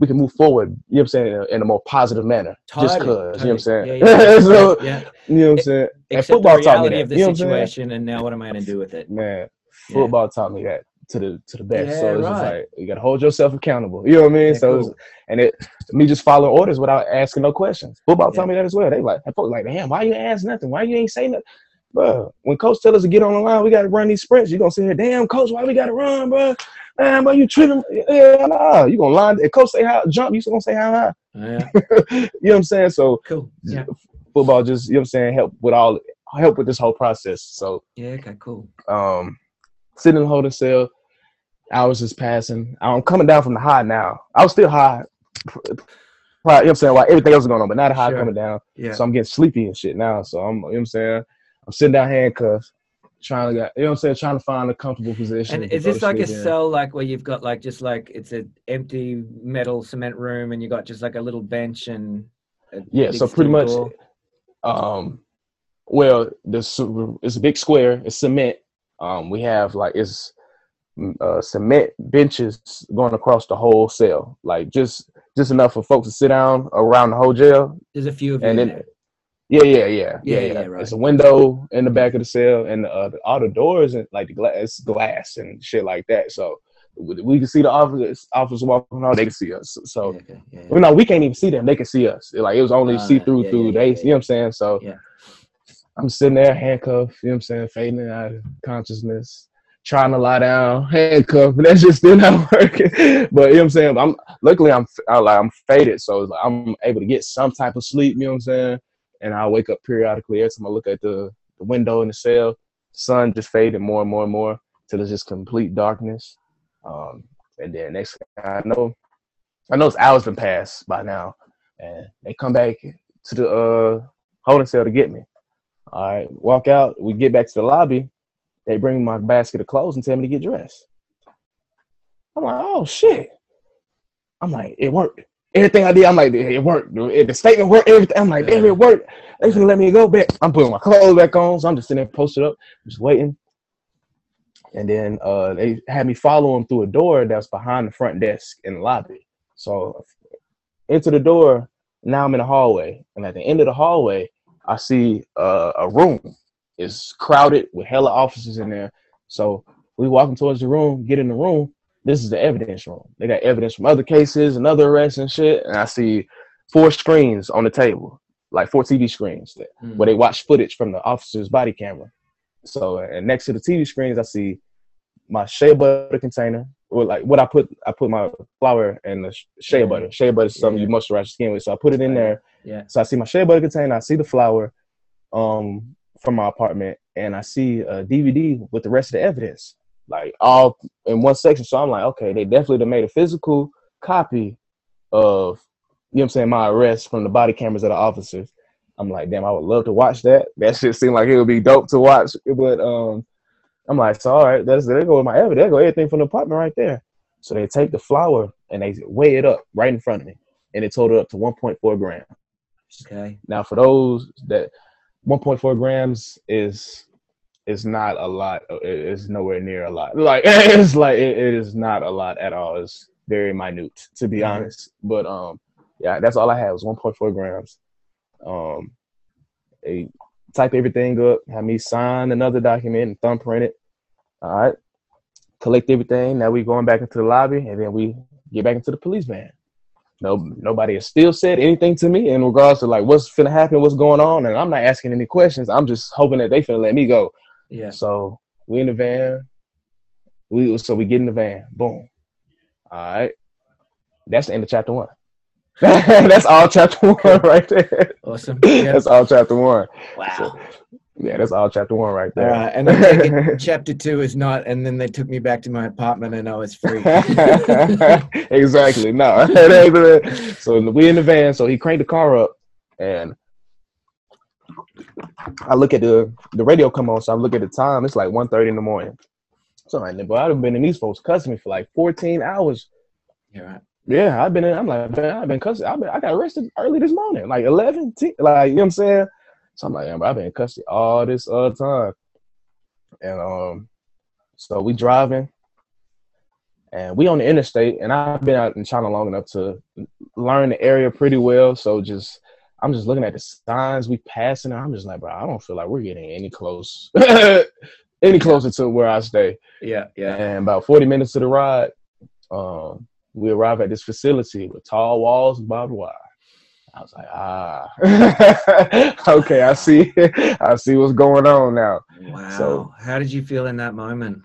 S2: we can move forward. You know what I'm saying in a, in a more positive manner. just
S1: Totally,
S2: cause you know what I'm saying.
S1: Yeah, yeah,
S2: so
S1: yeah.
S2: you know what I'm saying. And
S1: Accept
S2: football
S1: the
S2: taught me that.
S1: of the
S2: You know what I'm saying?
S1: situation, and now what am I going to do with it?
S2: Man,
S1: Yeah.
S2: football taught me that. to the to the best.
S1: Yeah,
S2: so it's
S1: right.
S2: just like you gotta hold yourself accountable. You know what I mean?
S1: Yeah,
S2: so
S1: cool.
S2: and it me just following orders without asking no questions. Football
S1: Yeah.
S2: tell me that as well. They like, folks like, damn, why you ask nothing? Why you ain't say nothing? Bro, when coach tell us to get on the line, we gotta run these sprints. You gonna sit here, damn coach, why we gotta run, bro? Man, bro, you tripping? Yeah, nah. You gonna line? If coach say how jump, you still gonna say how high?
S1: Yeah,
S2: you know what I'm saying? So
S1: cool. Yeah,
S2: football just you know what I'm saying help with all help with this whole process. So
S1: yeah, okay, cool.
S2: um sitting in the holding cell, hours is passing. I'm coming down from the high now. I was still high. You know what I'm saying? While everything else is going on, but now the high
S1: Sure.
S2: coming down.
S1: Yeah,
S2: So I'm getting sleepy and shit now. So I'm you know what I'm saying? I'm sitting down handcuffed, trying to get you know what I'm saying, trying to find a comfortable position.
S1: and is this like a
S2: in.
S1: cell, like where you've got like just like it's an empty metal cement room, and you got just like a little bench and
S2: Yeah, so pretty much
S1: door?
S2: um well the it's a big square it's cement um we have like it's mm, uh cement benches going across the whole cell like just just enough for folks to sit down around the whole jail
S1: There's a few of you
S2: and then
S1: there.
S2: Yeah yeah yeah
S1: Yeah,
S2: yeah
S1: yeah, right.
S2: it's a window in the back of the cell and uh, all the doors and like the glass glass and shit like that so we can see the officers officers walking out they can see us so
S1: yeah, okay, yeah,
S2: well, no, we can't even see them. They can see us. Like it was only
S1: Ah,
S2: see through through they. You know what I'm saying? So. I'm sitting there handcuffed. You know what I'm saying? Fading out of consciousness, trying to lie down, handcuffed, that's just still not working. But you know what I'm saying? I'm luckily I'm I, like I'm faded, so like I'm able to get some type of sleep. You know what I'm saying? And I wake up periodically every time I look at the, the window in the cell. Sun just faded more and more and more till it's just complete darkness. Um, and then next I know, I know it's hours been passed by now, and they come back to the uh, holding cell to get me. All right, walk out. We get back to the lobby. They bring my basket of clothes and tell me to get dressed. I'm like, oh shit. I'm like, it worked. Everything I did, I'm like, it worked. dude. The statement worked. Everything. I'm like, damn, it worked. They finna let me go back. I'm putting my clothes back on, so I'm just sitting there posted up, just waiting. And then uh, they had me follow them through a door that's behind the front desk in the lobby. So into the door, now I'm in the hallway. And at the end of the hallway, I see uh, a room. It's crowded with hella officers in there. So we walking towards the room, get in the room. This is the evidence room. They got evidence from other cases and other arrests and shit. And I see four screens on the table, like four TV screens that,
S1: Mm.
S2: where they watch footage from the officer's body camera. So and next to the TV screens, I see my shea butter container, or like what I put. I put my flour and the shea
S1: Yeah.
S2: butter. Shea butter is something
S1: Yeah.
S2: you moisturize your skin with. So I put it in there.
S1: Yeah.
S2: So I see my shea butter container. I see the flour, um, from my apartment, and I see a DVD with the rest of the evidence, like all in one section. So I'm like, okay, they definitely made a physical copy of, you know what I'm saying, my arrest from the body cameras of the officers. I'm like, damn, I would love to watch that. That shit seemed like it would be dope to watch. But um, I'm like, so all right, that's there go with my evidence. There go everything from the apartment right there. So they take the flour and they weigh it up right in front of me, and it totaled up to 1.4 grams.
S1: Okay.
S2: Now, for those that 1.4 grams is is not a lot. It's nowhere near a lot. Like it's like it, it is not a lot at all. It's very minute, to be
S1: Mhm.
S2: honest. But um, yeah, that's all I had was 1.4 grams. Um, they type everything up, have me sign another document and thumbprint it. All right, collect everything. Now we going back into the lobby, and then we get back into the police van. No, nobody has still said anything to me in regards to like what's finna happen, what's going on, and I'm not asking any questions. I'm just hoping that they finna let me go.
S1: Yeah.
S2: So we in the van. We so we get in the van. Boom. All right. That's the end of chapter one. that's all chapter one right there.
S1: Awesome. Yeah.
S2: That's all chapter one.
S1: Wow.
S2: Yeah, that's all chapter one right there.
S1: right. And chapter two is not, and then they took me back to my apartment and I was free.
S2: exactly. No. It ain't really- so we in the van. So he cranked the car up, and I look at the the radio come on. So I look at the time. It's like 1.30 in the morning. So I'm like, boy, I've been in these folks cussing me for like 14 hours.
S1: You're right.
S2: Yeah, I've been in. I'm like, man, I've been cussing. I've been, I got arrested early this morning, like 11, 10, like you know what I'm saying. So I'm like, yeah, I've been in custody all this other time, and um, so we driving, and we on the interstate, and I've been out in China long enough to learn the area pretty well. So just, I'm just looking at the signs we passing, and I'm just like, bro, I don't feel like we're getting any close any closer to where I stay.
S1: Yeah, yeah.
S2: And about 40 minutes to the ride, um, we arrive at this facility with tall walls and barbed wire. I was like, ah, okay, I see, I see what's going on now.
S1: Wow.
S2: So-
S1: how did you feel in that moment?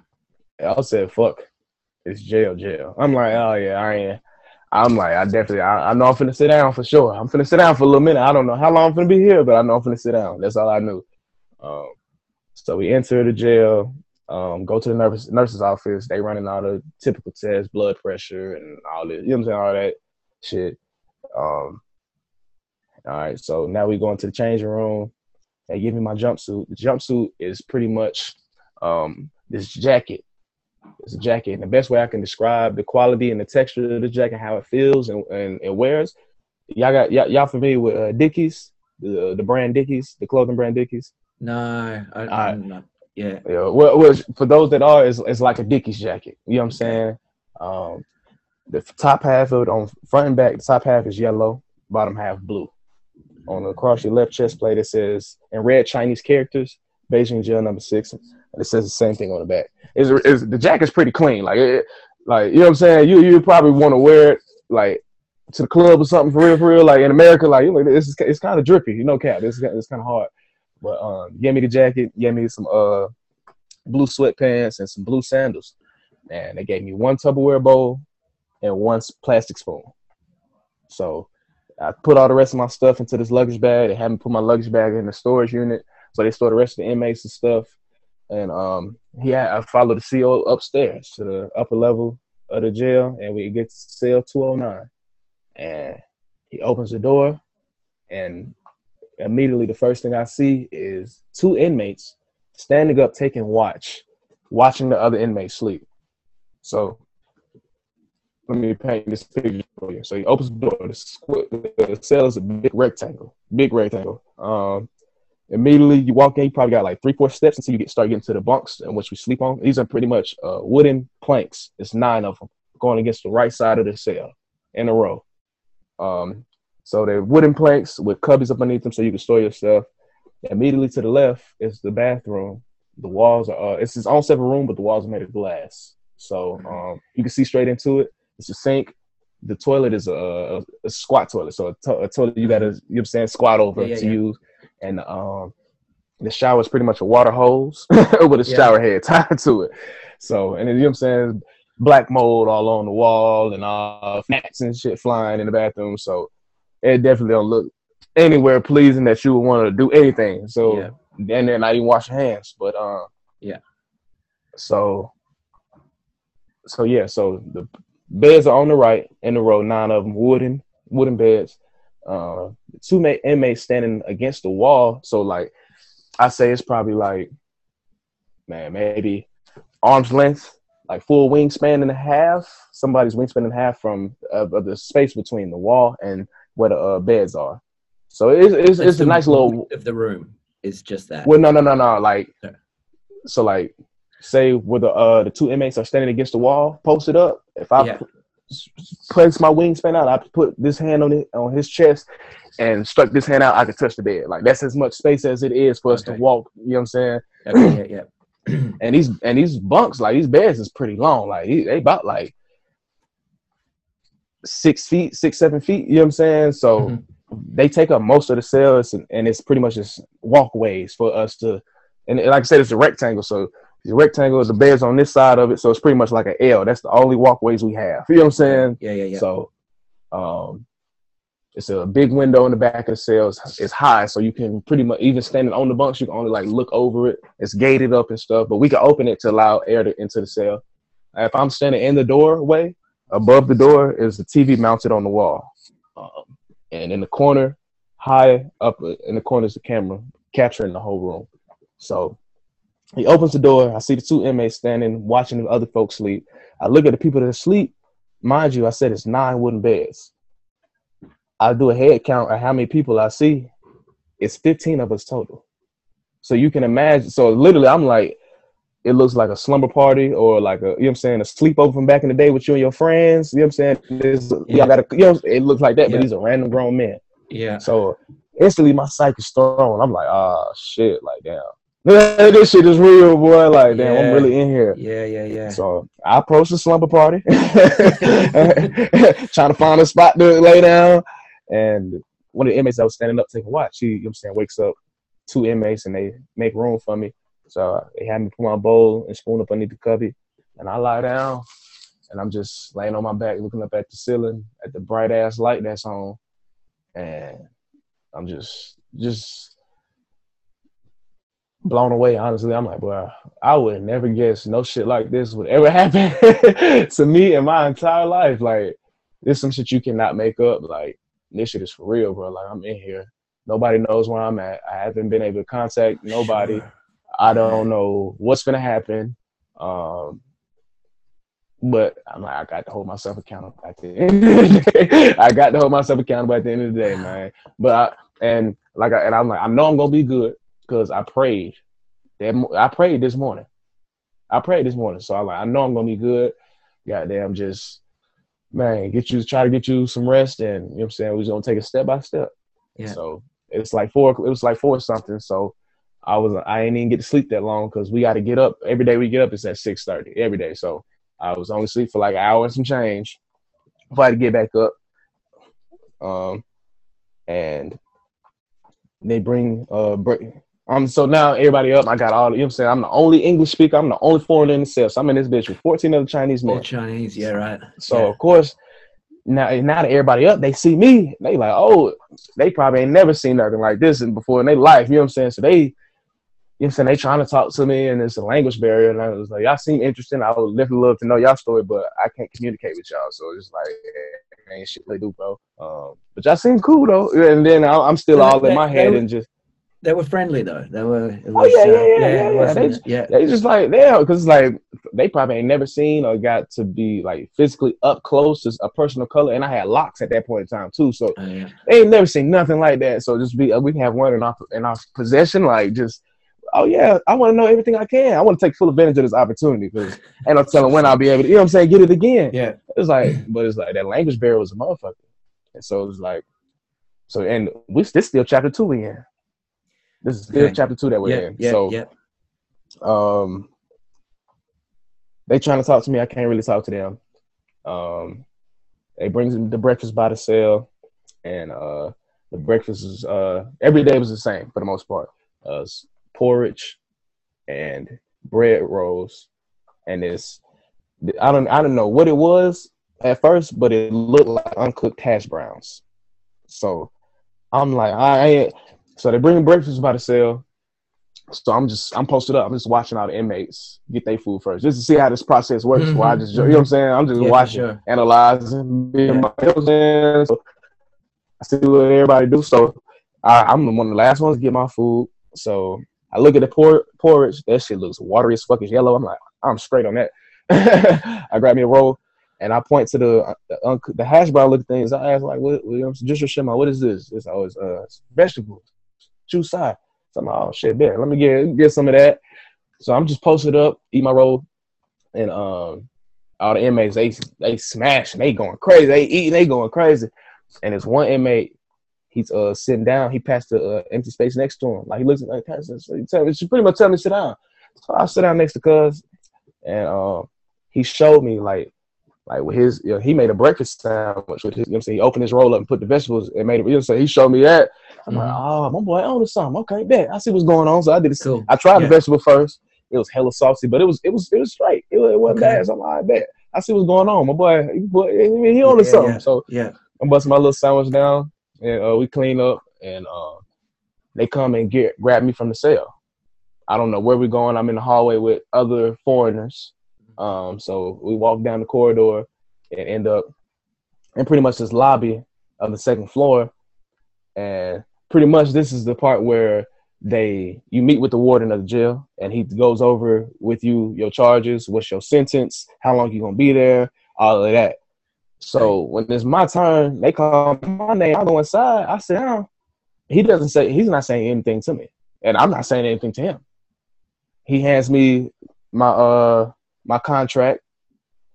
S2: I said, fuck, it's jail, jail. I'm like, oh yeah, I ain't. I'm like, I definitely, I, I know I'm finna sit down for sure. I'm finna sit down for a little minute. I don't know how long I'm finna be here, but I know I'm finna sit down. That's all I knew. Um, so we enter the jail, um, go to the nurse, nurse's office. They running all the typical tests, blood pressure and all this, you know what I'm saying, all that shit. Um, all right, so now we go into the changing room. They give me my jumpsuit. The jumpsuit is pretty much um, this jacket. It's a jacket, and the best way I can describe the quality and the texture of the jacket, how it feels and and it wears. Y'all got y'all, y'all familiar with uh, Dickies, the the brand Dickies, the clothing brand Dickies.
S1: No, I,
S2: right.
S1: I'm not. Yeah.
S2: Yeah, well, well, for those that are, it's, it's like a Dickies jacket. You know what I'm saying? Um, the top half of it on front and back, the top half is yellow, bottom half blue. On across your left chest plate, it says in red Chinese characters, Beijing jail number six. And it says the same thing on the back. It's the jacket's pretty clean. Like, it, like you know what I'm saying? You you probably want to wear it like to the club or something for real, for real. Like in America, like you know, it's it's kind of drippy. You know, cap. It's it's kind of hard. But um, give me the jacket, give me some uh blue sweatpants and some blue sandals. And they gave me one Tupperware bowl and one plastic spoon. So I put all the rest of my stuff into this luggage bag. They had me put my luggage bag in the storage unit. So they store the rest of the inmates and stuff. And um, yeah, I followed the CO upstairs to the upper level of the jail, and we get to cell 209. And he opens the door, and immediately the first thing I see is two inmates standing up taking watch, watching the other inmates sleep. So let me paint this picture for you. So he opens the door. The, the cell is a big rectangle, big rectangle. Um, immediately you walk in, you probably got like three, four steps until you get start getting to the bunks in which we sleep on. These are pretty much uh, wooden planks. It's nine of them going against the right side of the cell in a row. Um, so they're wooden planks with cubbies up underneath them so you can store your stuff. Immediately to the left is the bathroom. The walls are uh, it's its own separate room, but the walls are made of glass, so um, you can see straight into it. It's a sink. The toilet is a, a, a squat toilet, so a, to- a toilet you gotta you know what I'm saying squat over
S1: Yeah, yeah,
S2: to
S1: yeah.
S2: use, and um, the shower is pretty much a water hose with a
S1: Yeah.
S2: shower head tied to it. So and then, you know what I'm saying black mold all on the wall and all gnats and shit flying in the bathroom. So it definitely don't look anywhere pleasing that you would want to do anything. So
S1: Yeah.
S2: and then not even wash your hands. But uh
S1: Yeah.
S2: So so yeah, so the beds are on the right in the row, nine of them, wooden, wooden beds. Uh two ma- inmates standing against the wall. So like I say it's probably like man, maybe arm's length, like full wingspan and a half. Somebody's wingspan and a half from uh, of the space between the wall and where the uh, beds are. So it's it's, it's a nice little.
S1: of the room is just that.
S2: Well, no, no, no, no. Like, so like, say where the uh the two inmates are standing against the wall, posted up. If I
S1: Yeah.
S2: Place my wingspan out, I put this hand on it on his chest and stuck this hand out. I could touch the bed. Like that's as much space as it is for us to walk. You know what I'm saying?
S1: Okay, yeah, yeah.
S2: and these and these bunks, like these beds, is pretty long. Like they about like six feet, six seven feet. You know what I'm saying? So
S1: Mhm.
S2: they take up most of the cells, and, and it's pretty much just walkways for us to. And like I said, it's a rectangle, so the rectangle is the beds on this side of it, so it's pretty much like an L. That's the only walkways we have. You know what I'm saying?
S1: Yeah, yeah, yeah.
S2: So, um, it's a big window in the back of the cells. It's high, so you can pretty much even standing on the bunks, you can only like look over it. It's gated up and stuff, but we can open it to allow air to into the cell. If I'm standing in the doorway, above the door is the TV mounted on the wall, um, and in the corner, high up in the corner is the camera capturing the whole room. So he opens the door. I see the two inmates standing, watching the other folks sleep. I look at the people that are asleep. Mind you, I said it's nine wooden beds. I do a head count of how many people I see. It's 15 of us total. So you can imagine. So literally, I'm like, it looks like a slumber party or like a, you know what I'm saying, a sleepover from back in the day with you and your friends. You know what I'm saying? This,
S1: Yeah.
S2: Y'all got to, you know, it looks like that,
S1: Yeah.
S2: but these are random grown men.
S1: yeah.
S2: So instantly my psyche is thrown. I'm like, ah, shit, like damn. This shit is real, boy. Like, damn,
S1: Yeah.
S2: I'm really in here.
S1: Yeah, yeah, yeah.
S2: So I approached the slumber party, trying to find a spot to lay down. And one of the inmates that was standing up taking a watch, he, you know what I'm saying, wakes up two inmates and they make room for me. So they had me put my bowl and spoon up underneath the cubby. And I lie down and I'm just laying on my back looking up at the ceiling at the bright ass light that's on. And I'm just, just blown away. Honestly, I'm like, bro, I would never guess no shit like this would ever happen to me in my entire life. Like, this some shit you cannot make up. Like, this shit is for real, bro. Like, I'm in here. Nobody knows where I'm at. I haven't been able to contact nobody.
S1: Sure.
S2: I don't know what's gonna happen. Um, but I'm like, I got to hold myself accountable at the end of the day. I got to hold myself accountable at the end of the day, man. But I, and like, I, and I'm like, I know I'm gonna be good because I prayed. That I prayed this morning. I prayed this morning, so I'm like, I know I'm gonna be good. Goddamn, just man, get you try to get you some rest, and you know what I'm saying. We're gonna take it step by step.
S1: Yeah.
S2: So it's like four. It was like four something. So I was I ain't even get to sleep that long because we got to get up every day. We get up it's at six thirty every day. So I was only sleep for like an hour and some change. If I had to get back up, um, and they bring uh break. Um, so now everybody up. I got all. You know what I'm saying? I'm the only English speaker. I'm the only foreigner in the cell. So I'm in this bitch with 14 other Chinese men.
S1: Chinese, yeah, right.
S2: So
S1: Yeah.
S2: of course, now now that everybody up, they see me. They like, oh, they probably ain't never seen nothing like this in before in their life. You know what I'm saying? So they, you know what I'm saying, they trying to talk to me, and it's a language barrier. And I was like, y'all seem interesting. I would definitely love to know y'all story, but I can't communicate with y'all. So it's like, eh, ain't shit they do, bro. Um, but y'all seem cool though. And then I- I'm still all in my head and just.
S1: They were friendly though. They were. It
S2: Oh, yeah,
S1: uh,
S2: yeah, yeah,
S1: it
S2: yeah, yeah.
S1: wasn't-
S2: They-
S1: yeah.
S2: They just like damn, because like they probably ain't never seen or got to be like physically up close to a person of color, and I had locks at that point in time too. So
S1: Oh, yeah.
S2: they ain't never seen nothing like that. So just be uh, we can have one in our in our possession, like just oh yeah, I want to know everything I can. I want to take full advantage of this opportunity because and I'm telling when I'll be able to, you know what I'm saying, get it again.
S1: Yeah.
S2: It's like, but it's like that language barrier was a motherfucker, and so it's like, so and we this still chapter two we in. This is still
S1: Okay.
S2: chapter two that we're
S1: Yeah,
S2: in.
S1: yeah,
S2: so
S1: yeah.
S2: um they trying to talk to me i can't really talk to them um they brings the breakfast by the cell and uh the breakfast is uh every day was the same for the most part uh porridge and bread rolls and it's i don't i don't know what it was at first but it looked like uncooked hash browns so i'm like i ain't so they bring breakfast by the cell so I'm just I'm posted up. I'm just watching all the inmates get their food first, just to see how this process works. Before I
S1: Mhm,
S2: just you know what I'm saying. I'm just
S1: Yeah,
S2: watching,
S1: sure.
S2: analyzing, being
S1: Yeah.
S2: my, you know what I'm saying. So I see what everybody do. So I, I'm one of the last ones to get my food. So I look at the por- porridge. That shit looks watery as fuck. It's yellow. I'm like, I'm straight on that. I grab me a roll and I point to the the, the hash brown looking things. I ask like, what? you know, just Shema, what is this? It's always uh it's vegetables, juice side. So I'm like, oh shit, bet. Let me get get some of that. So I'm just posted up, eat my roll, and um, all the inmates they they smashing, they going crazy, they eating, they going crazy. And it's one inmate, he's uh sitting down. He passed the uh, empty space next to him. Like he looks like pass this. He tell me, she pretty much tell me sit down. So I sit down next to Cuz, and um, he showed me like like with his, you know, he made a breakfast sandwich with his. You know what I'm saying he opened his roll up and put the vegetables and made it. You know, so he showed me that. I'm like,
S1: Mhm.
S2: oh, my boy owns something. Okay, bet. I see what's going on. So I did it.
S1: Cool.
S2: I tried
S1: Yeah.
S2: the vegetable first. It was hella saucy, but it was it was it was straight. It, it wasn't
S1: Okay.
S2: bad. So I'm like, I bet. I see what's going on. My boy, he, he, he on
S1: Yeah,
S2: something.
S1: yeah.
S2: So
S1: Yeah.
S2: I'm busting my little sandwich down, and uh, we clean up, and uh, they come and get grab me from the cell. I don't know where we're going. I'm in the hallway with other foreigners. Um, so we walk down the corridor and end up in pretty much this lobby of the second floor. And pretty much this is the part where they you meet with the warden of the jail and he goes over with you your charges, what's your sentence, how long you gonna be there, all of that. So when it's my turn, they call my name, I go inside, I sit down. He doesn't say he's not saying anything to me. And I'm not saying anything to him. He hands me my uh my contract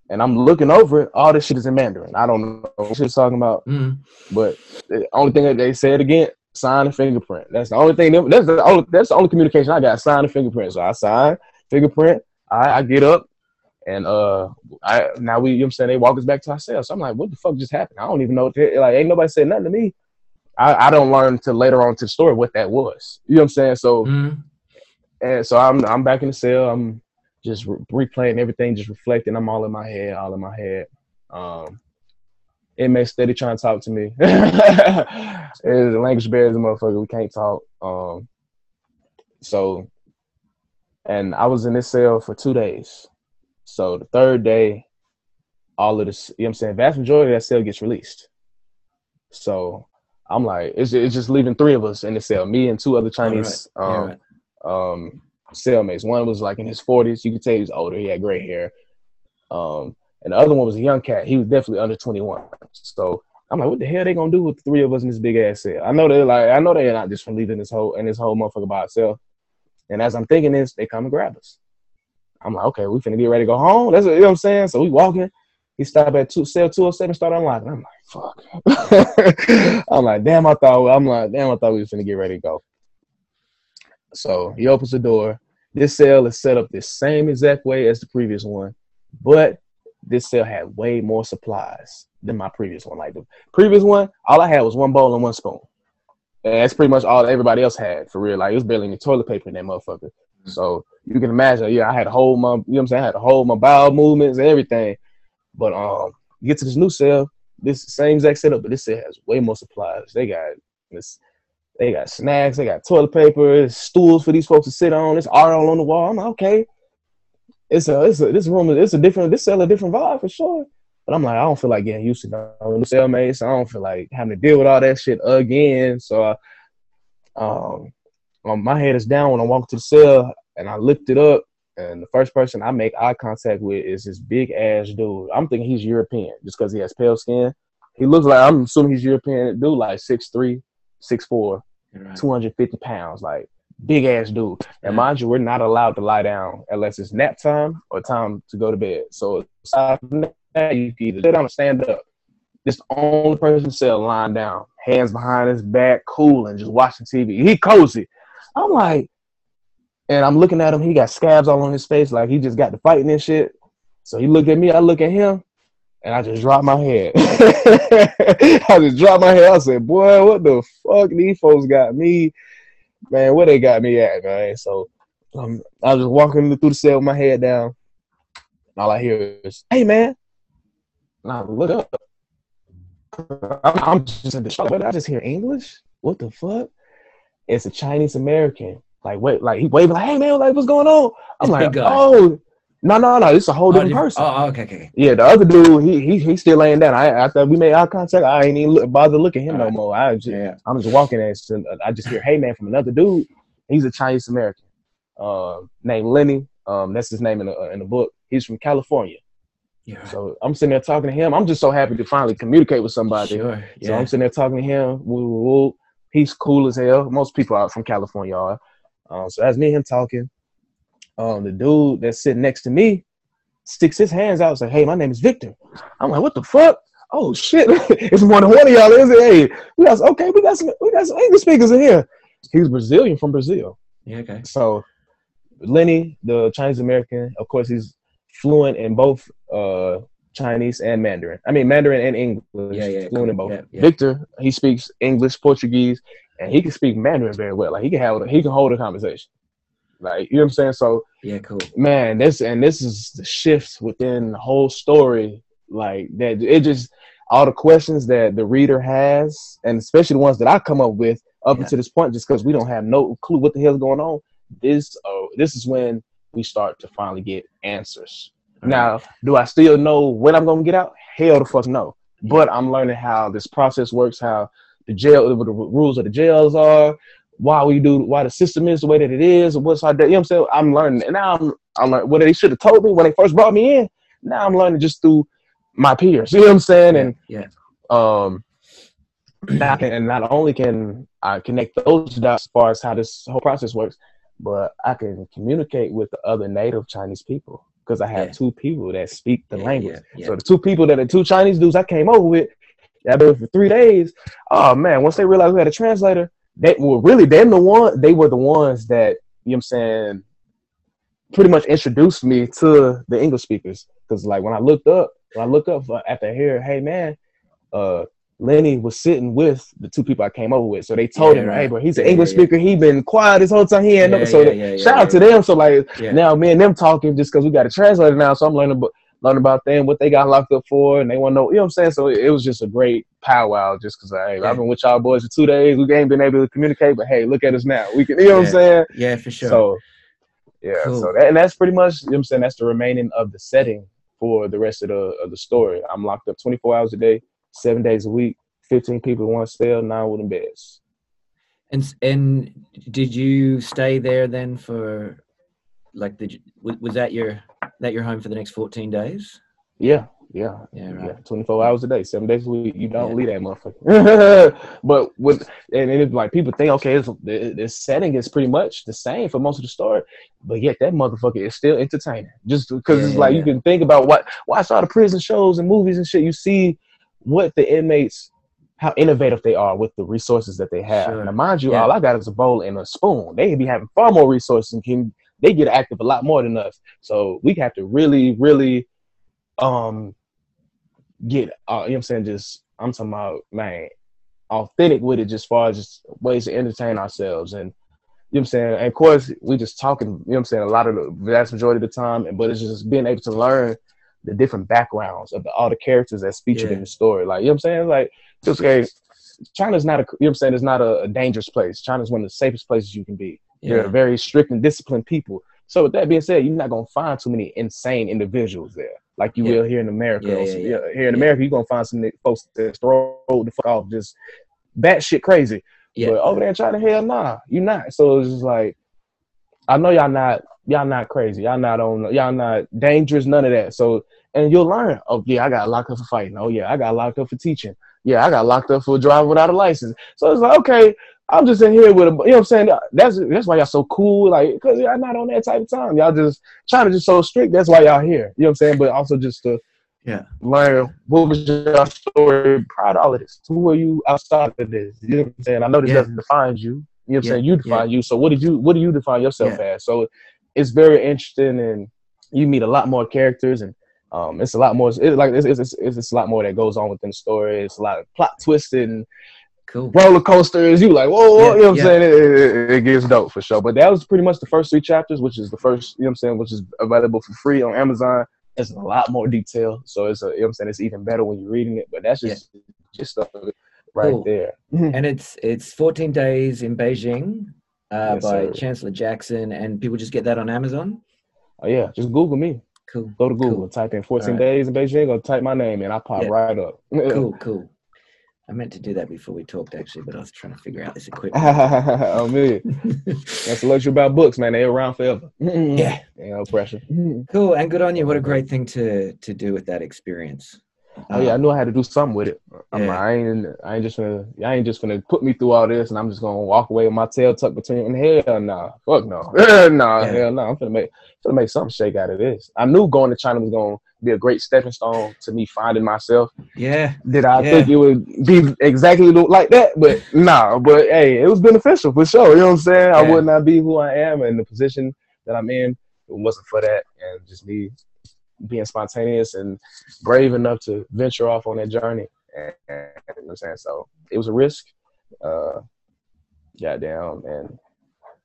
S2: and I'm looking over it. All this shit is in Mandarin. I don't know what she's talking about,
S1: Mm.
S2: but the only thing that they said again, sign and fingerprint. That's the only thing. That's the only. That's the only communication I got. Sign and fingerprint. So I sign, fingerprint. I, I get up, and uh, I now we. You know what I'm saying they walk us back to our cell. So I'm like, what the fuck just happened? I don't even know. Like, ain't nobody said nothing to me. I, I don't learn until later on to the story what that was. You know what I'm saying? So,
S1: Mm.
S2: and so I'm I'm back in the cell. I'm just re- replaying everything, just reflecting. I'm all in my head, all in my head. Um, inmate steady trying to talk to me. it's a language barrier, as motherfucker. We can't talk. Um, so, and I was in this cell for two days. So the third day, all of this, you know what I'm saying, vast majority of that cell gets released. So I'm like, it's, it's just leaving three of us in the cell, me and two other Chinese
S1: Yeah,
S2: um,
S1: right.
S2: um, cellmates. One was like in his 40s. You could tell he was older. He had gray hair. Um, and the other one was a young cat. He was definitely under 21. So I'm like, what the hell they gonna do with three of us in this big ass cell? I know they're like, I know they're not just from leaving this whole and this whole motherfucker by itself. And as I'm thinking this, they come and grab us. I'm like, okay, we finna get ready to go home. That's what, you know what I'm saying. So we walking. He stopped at two cell 207, start unlocking. I'm like, fuck. I'm like, damn, I thought I'm like, damn, I thought we was finna get ready to go. So he opens the door. This cell is set up the same exact way as the previous one, but this cell had way more supplies than my previous one. Like the previous one, all I had was one bowl and one spoon. And that's pretty much all everybody else had for real. Like it was barely any toilet paper in that motherfucker. So you can imagine, yeah, I had to hold my, you know what I'm saying? I had to hold my bowel movements and everything. But um, get to this new cell, this same exact setup, but this cell has way more supplies. They got this, they got snacks, they got toilet paper, stools for these folks to sit on. It's art all on the wall. I'm like, okay, it's a, it's a, this room, it's a different, this cell a different vibe for sure. But I'm like, I don't feel like getting used to no cellmates. I don't feel like having to deal with all that shit again. So, I, um, um, my head is down when I walk to the cell, and I lift it up, and the first person I make eye contact with is this big ass dude. I'm thinking he's European just because he has pale skin. He looks like I'm assuming he's European dude, like 6'3", 6'4",
S1: Right.
S2: 250 pounds, like big ass dude. And mind you, we're not allowed to lie down unless it's nap time or time to go to bed. So aside from that, you can either sit down or stand up. This the only person cell lying down, hands behind his back, cool and just watching TV. He cozy. I'm like, and I'm looking at him. He got scabs all on his face, like he just got to fighting and shit. So he looked at me. I look at him, and I just dropped my head. I just dropped my head. I said, "Boy, what the fuck? These folks got me, man. Where they got me at, man?" So um, I was just walking through the cell with my head down. All I hear is, "Hey, man!" And I look up. I'm, I'm just in the shock. But I just hear English. What the fuck? It's a Chinese American. Like wait, like he waving like, "Hey, man, like what's going on?" I'm like, "Oh, no, no, no! It's a whole
S1: Oh,
S2: different person."
S1: Oh, okay, okay.
S2: Yeah, the other dude, he he he's still laying down. I after we made eye contact, I ain't even look, bother looking at him no
S1: Alright.
S2: more. I just,
S1: Yeah.
S2: I'm just walking and I just hear, "Hey man," from another dude. He's a Chinese American, uh, named Lenny. Um, that's his name in the in the book. He's from California.
S1: Yeah.
S2: So I'm sitting there talking to him. I'm just so happy to finally communicate with somebody.
S1: Sure.
S2: So
S1: Yeah.
S2: I'm sitting there talking to him. Woo, woo, woo. He's cool as hell. Most people out from California are. Um, so that's me and him talking. Um, the dude that's sitting next to me sticks his hands out and say, "Hey, my name is Victor." I'm like, "What the fuck?" Oh shit! it's more than one of y'all, is it? Hey, we got okay. We got some. We got some English speakers in here. He's Brazilian from Brazil.
S1: yeah. Okay.
S2: So Lenny, the Chinese American, of course, he's fluent in both uh, Chinese and Mandarin. I mean Mandarin and English.
S1: Yeah, yeah,
S2: fluent in both.
S1: Yeah, yeah.
S2: Victor, he speaks English, Portuguese, and he can speak Mandarin very well. Like he can have he can hold a conversation. Like you know what I'm saying? So
S1: Yeah. Cool.
S2: man, this and this is the shift within the whole story. Like that, it just all the questions that the reader has, and especially the ones that I come up with up
S1: Yeah.
S2: until this point, just because we don't have no clue what the hell's going on. This, uh, this is when we start to finally get answers. Now, do I still know when I'm gonna get out? Hell, the fuck no. But I'm learning how this process works, how the jail, what the rules of the jails are, why we do, why the system is the way that it is, and what's our, day, you know what I'm saying? I'm learning, and now I'm, I'm learning what they should have told me when they first brought me in. Now I'm learning just through my peers. You know what I'm saying? And
S1: yeah.
S2: um, now can, and not only can I connect those dots as far as how this whole process works, but I can communicate with the other native Chinese people because I have
S1: Yeah.
S2: two people that speak the
S1: Yeah,
S2: language.
S1: yeah, yeah.
S2: So the two people that the two Chinese dudes I came over with, I've been for three days. Oh man, once they realized we had a translator, they were really them the one they were the ones that you know what I'm saying pretty much introduced me to the English speakers because like when I looked up when I look up after here hey man uh Lenny was sitting with the two people I came over with. So they told yeah, him, right. hey, bro, he's an yeah, English yeah, speaker. He been quiet this whole time. He ain't yeah, so shout out to them. So like now me and them talking just because we got a translator now. So I'm learning about learn about them, what they got locked up for, and they want to know, you know what I'm saying? So it, it was just a great powwow just because hey, I've been with y'all boys for two days. We ain't been able to communicate, but hey, look at us now. We can, you know what I'm saying?
S1: Yeah, for sure.
S2: So yeah, cool. so that, and that's pretty much, you know what I'm saying? That's the remaining of the setting for the rest of the of the story. I'm locked up 24 hours a day, seven days a week 15 people in one cell, nine wooden beds.
S1: And and did you stay there then for like the was that your that your home for the next 14 days?
S2: Yeah, yeah, yeah, right. yeah. 24 hours a day, seven days a week. You don't yeah. leave that motherfucker. but with and it's like people think, okay, it's, the, the setting is pretty much the same for most of the story, but yet that motherfucker is still entertaining. Just because yeah, it's like you can think about what watch all the prison shows and movies and shit. You see what the inmates how innovative they are with the resources that they have. Sure. Now, mind you, all I got is a bowl and a spoon. They be having far more resources and can they get active a lot more than us. So we have to really, really um get uh, you know what I'm saying, just I'm talking about man, authentic with it just far as just ways to entertain ourselves and you know what I'm saying? And of course, we just talking, you know what I'm saying, a lot of the vast majority of the time, and but it's just being able to learn the different backgrounds of the, all the characters that's featured yeah. in the story. Like, you know what I'm saying? Like, just okay, China's not a you know what I'm saying, it's not a, a dangerous place. China's one of the safest places you can be. Yeah. They're very strict and disciplined people. So with that being said, you're not gonna find too many insane individuals there, like you yeah. will here in America. Yeah, yeah, here in America, you're gonna find some folks that throw the fuck off just batshit crazy. Yeah. But over there in China, hell nah, you're not. So it's just like I know y'all not y'all not crazy. Y'all not on y'all not dangerous, none of that. So and you'll learn, oh yeah, I got locked up for fighting. Oh yeah, I got locked up for teaching yeah, I got locked up for driving without a license. So it's like, okay, I'm just in here with a, you know what I'm saying? That's that's why y'all so cool, like, because y'all not on that type of time. Y'all just trying to just so strict. That's why y'all here. You know what I'm saying? But also just to
S1: yeah
S2: learn what was your story prior to all of this. Who are you outside of this? You know what I'm saying? I know this yeah. doesn't define you. You know what I'm yeah. saying? You define yeah. you. So what did you what do you define yourself as? So it's very interesting and you meet a lot more characters and um, it's a lot more. It's like it's, it's, it's, it's a lot more that goes on within the story. It's a lot of plot twisted and
S1: cool
S2: roller coasters. You like, whoa, yeah, you know what yeah. I'm saying? It, it, it, gets dope for sure. But that was pretty much the first three chapters, which is the first, you know what I'm saying, which is available for free on Amazon. It's a lot more detail, so it's a, you know what I'm saying. It's even better when you're reading it. But that's just yeah. just stuff right cool. there.
S1: and it's it's 14 days in Beijing uh, yes, by sir. Chancellor Jackson, and people just get that on Amazon.
S2: Oh yeah, just Google me.
S1: Cool.
S2: Go to Google, cool. type in 14 right. days in Beijing, go type my name and I pop yeah. right up.
S1: cool, cool. I meant to do that before we talked actually, but I was trying to figure out this equipment.
S2: oh man. That's the luxury about books, man. They're around forever. Mm-hmm.
S1: yeah.
S2: no pressure. Mm-hmm.
S1: Cool. And good on you. What a great thing to to do with that experience.
S2: Oh yeah, I um, knew I had to do something with it. I'm yeah. like, I ain't, I ain't just gonna, I ain't just gonna put me through all this, and I'm just gonna walk away with my tail tucked between. Hell nah, fuck no, nah, yeah. hell no. Nah. I'm gonna make, gonna make something shake out of this. I knew going to China was gonna be a great stepping stone to me finding myself.
S1: Yeah.
S2: Did I
S1: yeah.
S2: think it would be exactly like that? But nah, but hey, it was beneficial for sure. You know what I'm saying? I would not be who I am in the position that I'm in. It wasn't for that, and just me being spontaneous and brave enough to venture off on that journey. And, and you know what I'm saying? So it was a risk. Uh, goddamn. And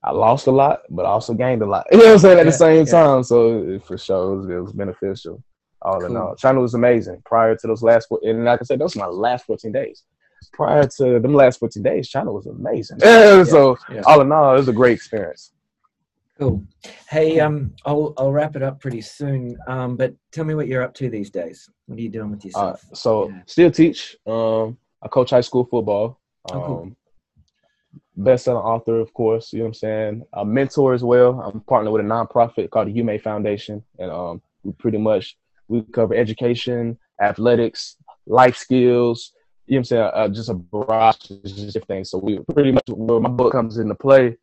S2: I lost a lot, but I also gained a lot. You know what I'm saying? At yeah, the same yeah. time. So for sure, it was, it was beneficial. All cool. in all, China was amazing. Prior to those last, and like I said, those were my last 14 days. Prior to them last 14 days, China was amazing. Yeah, so all in all, it was a great experience.
S1: Cool. Hey, um, I'll I'll wrap it up pretty soon. Um, but tell me what you're up to these days. What are you doing with uh, yourself?
S2: Uh, so yeah. still teach. Um, I coach high school football. Um, oh, cool. Um, best-selling author, of course. You know what I'm saying. A mentor as well. I'm partnered with a nonprofit called the Humane Foundation, and um, we pretty much we cover education, athletics, life skills. You know what I'm saying? Uh, just a barrage of different things. So we pretty much where my book comes into play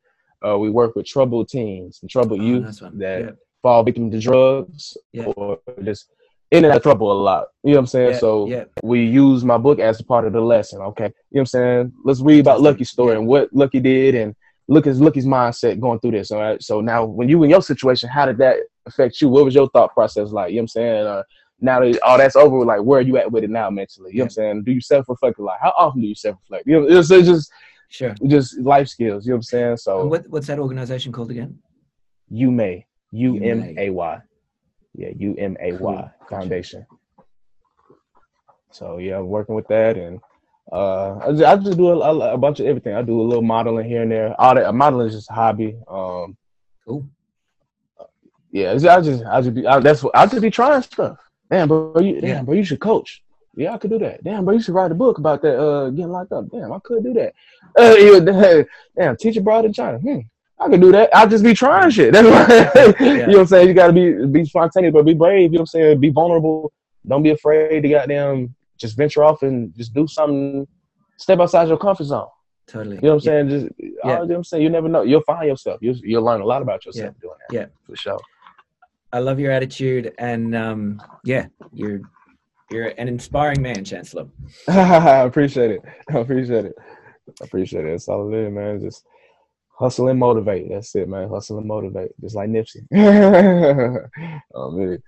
S2: uh, we work with troubled teens and troubled oh, youth that yeah. fall victim to drugs yeah. or just in and out of trouble a lot. You know what I'm saying?
S1: Yeah,
S2: so
S1: yeah.
S2: we use my book as a part of the lesson. Okay. You know what I'm saying? Let's read about. Lucky's story and what Lucky did and look at Lucky's mindset going through this. All right. So now when you in your situation, how did that affect you? What was your thought process like? You know what I'm saying? Uh, now that all that's over, like where are you at with it now mentally? You know what I'm saying? Do you self reflect a lot? How often do you self reflect? You know, it's, it's just
S1: Sure.
S2: just life skills. You know what I'm saying? So
S1: what, what's that organization called again?
S2: you may U
S1: You
S2: A Y, yeah, U M A
S1: Cool.
S2: Foundation. So yeah, I'm working with that, and uh, I just, I just do a, a, a bunch of everything. I do a little modeling here and there. All that modeling is just a hobby. Um,
S1: Cool.
S2: Yeah, I just I just be I, that's what I just be trying stuff. Damn, bro, you, damn,
S1: Yeah.
S2: bro, you should coach. Yeah, I could do that. Damn, bro, you should write a book about that. Uh, getting locked up. Damn, I could do that. Uh, you, damn, teach abroad in China. Hmm, I could do that. I just be trying shit. That's why. you know what I'm saying. You gotta be be spontaneous, but be brave. You know what I'm saying. Be vulnerable. Don't be afraid to goddamn just venture off and just do something. Step outside your comfort zone.
S1: Totally.
S2: You know what I'm
S1: Yeah.
S2: saying? Just
S1: Yeah.
S2: all, you know what I'm saying. You never know. You'll find yourself. You'll you'll learn a lot about yourself doing that.
S1: Yeah.
S2: for sure.
S1: I love your attitude, and um, yeah, you're you're an inspiring man, Chancellor.
S2: I appreciate it. I appreciate it. I appreciate it. That's all it is, man. Just hustle and motivate. That's it, man. Hustle and motivate. Just like Nipsey. oh man.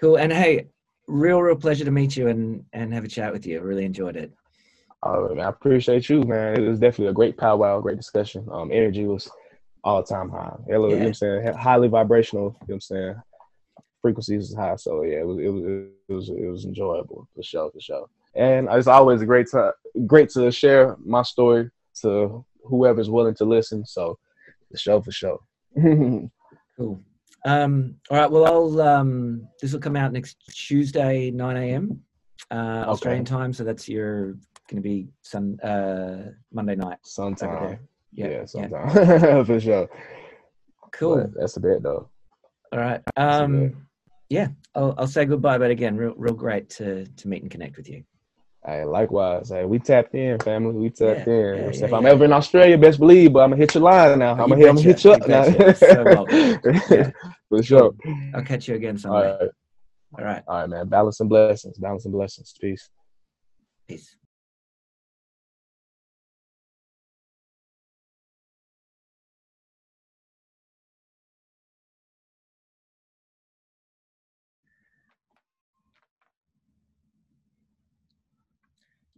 S1: Cool. And hey, real, real pleasure to meet you and and have a chat with you. I really enjoyed it.
S2: All right, man. I appreciate you, man. It was definitely a great powwow, great discussion. Um, energy was all time high. You know what
S1: Yeah.
S2: I'm saying? Highly vibrational. You know what I'm saying? Frequencies is high. So yeah, it was it was it was it was enjoyable for sure, for sure. And it's always a great time, great to share my story to whoever's willing to listen. So the show for sure.
S1: Cool. Um, all right. Well, I'll um, this will come out next Tuesday, nine a.m. Uh, Australian time. So that's your going to be sun uh, Monday night. over Yeah.
S2: Yeah,
S1: yeah.
S2: for sure.
S1: Cool.
S2: But that's a bit though.
S1: All right. Um, yeah. I'll, I'll say goodbye. But again, real, real great to to meet and connect with you.
S2: Hey, likewise. Hey, we tapped in, family. We tapped
S1: Yeah,
S2: in.
S1: yeah,
S2: You know what I'm saying?
S1: yeah,
S2: if I'm ever in Australia, best believe, but I'm gonna hit your line now. I'm gonna, hit, I'm gonna hit you up
S1: betcha,
S2: now.
S1: So.
S2: For sure.
S1: I'll catch you again
S2: All
S1: someday.
S2: right.
S1: All right.
S2: All right, man. Balance and blessings. Balance and blessings. Peace.
S1: Peace.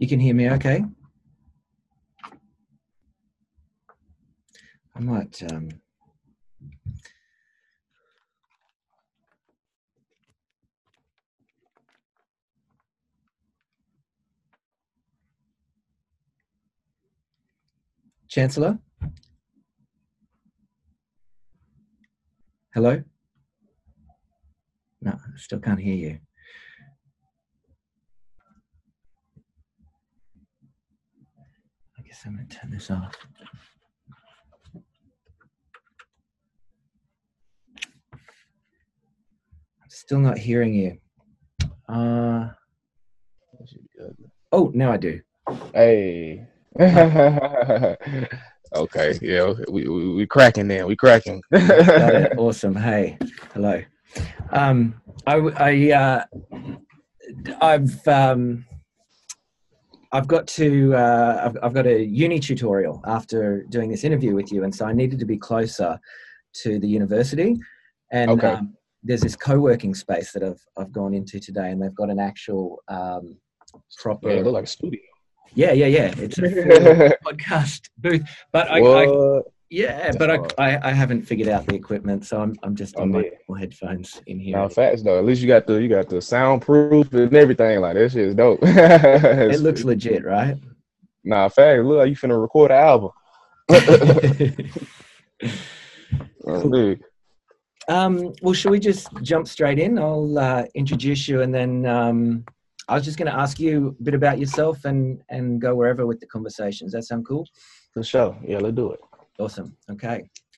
S1: You can hear me okay? I might um Chancellor? Hello? No, I still can't hear you. Guess I'm going to turn this off. I'm still not hearing you. Uh,
S2: That should be good.
S1: oh, now I do.
S2: Hey. okay. Yeah. We we, we cracking then. We cracking.
S1: Awesome. Hey, hello. Um, I, I, uh, I've, um, I've got to, uh, I've, I've got a uni tutorial after doing this interview with you, and so I needed to be closer to the university. And
S2: Okay.
S1: um, there's this co-working space that I've, I've gone into today, and they've got an actual um, proper.
S2: Yeah, it look like a studio.
S1: yeah, yeah, yeah. It's a podcast booth, but I, I? Yeah, but I. I, I haven't figured out the equipment, so I'm, I'm just
S2: Oh,
S1: on my
S2: yeah.
S1: headphones in here.
S2: Now facts though. At least you got the you got the soundproof and everything. Like that shit is dope.
S1: it looks legit, right?
S2: Nah, facts. Look like you finna record an album. Big.
S1: um, well, shall we just jump straight in? I'll uh, introduce you, and then um, I was just going to ask you a bit about yourself and and go wherever with the conversations. That sound cool?
S2: For sure. Yeah, let's do it.
S1: Awesome. Okay.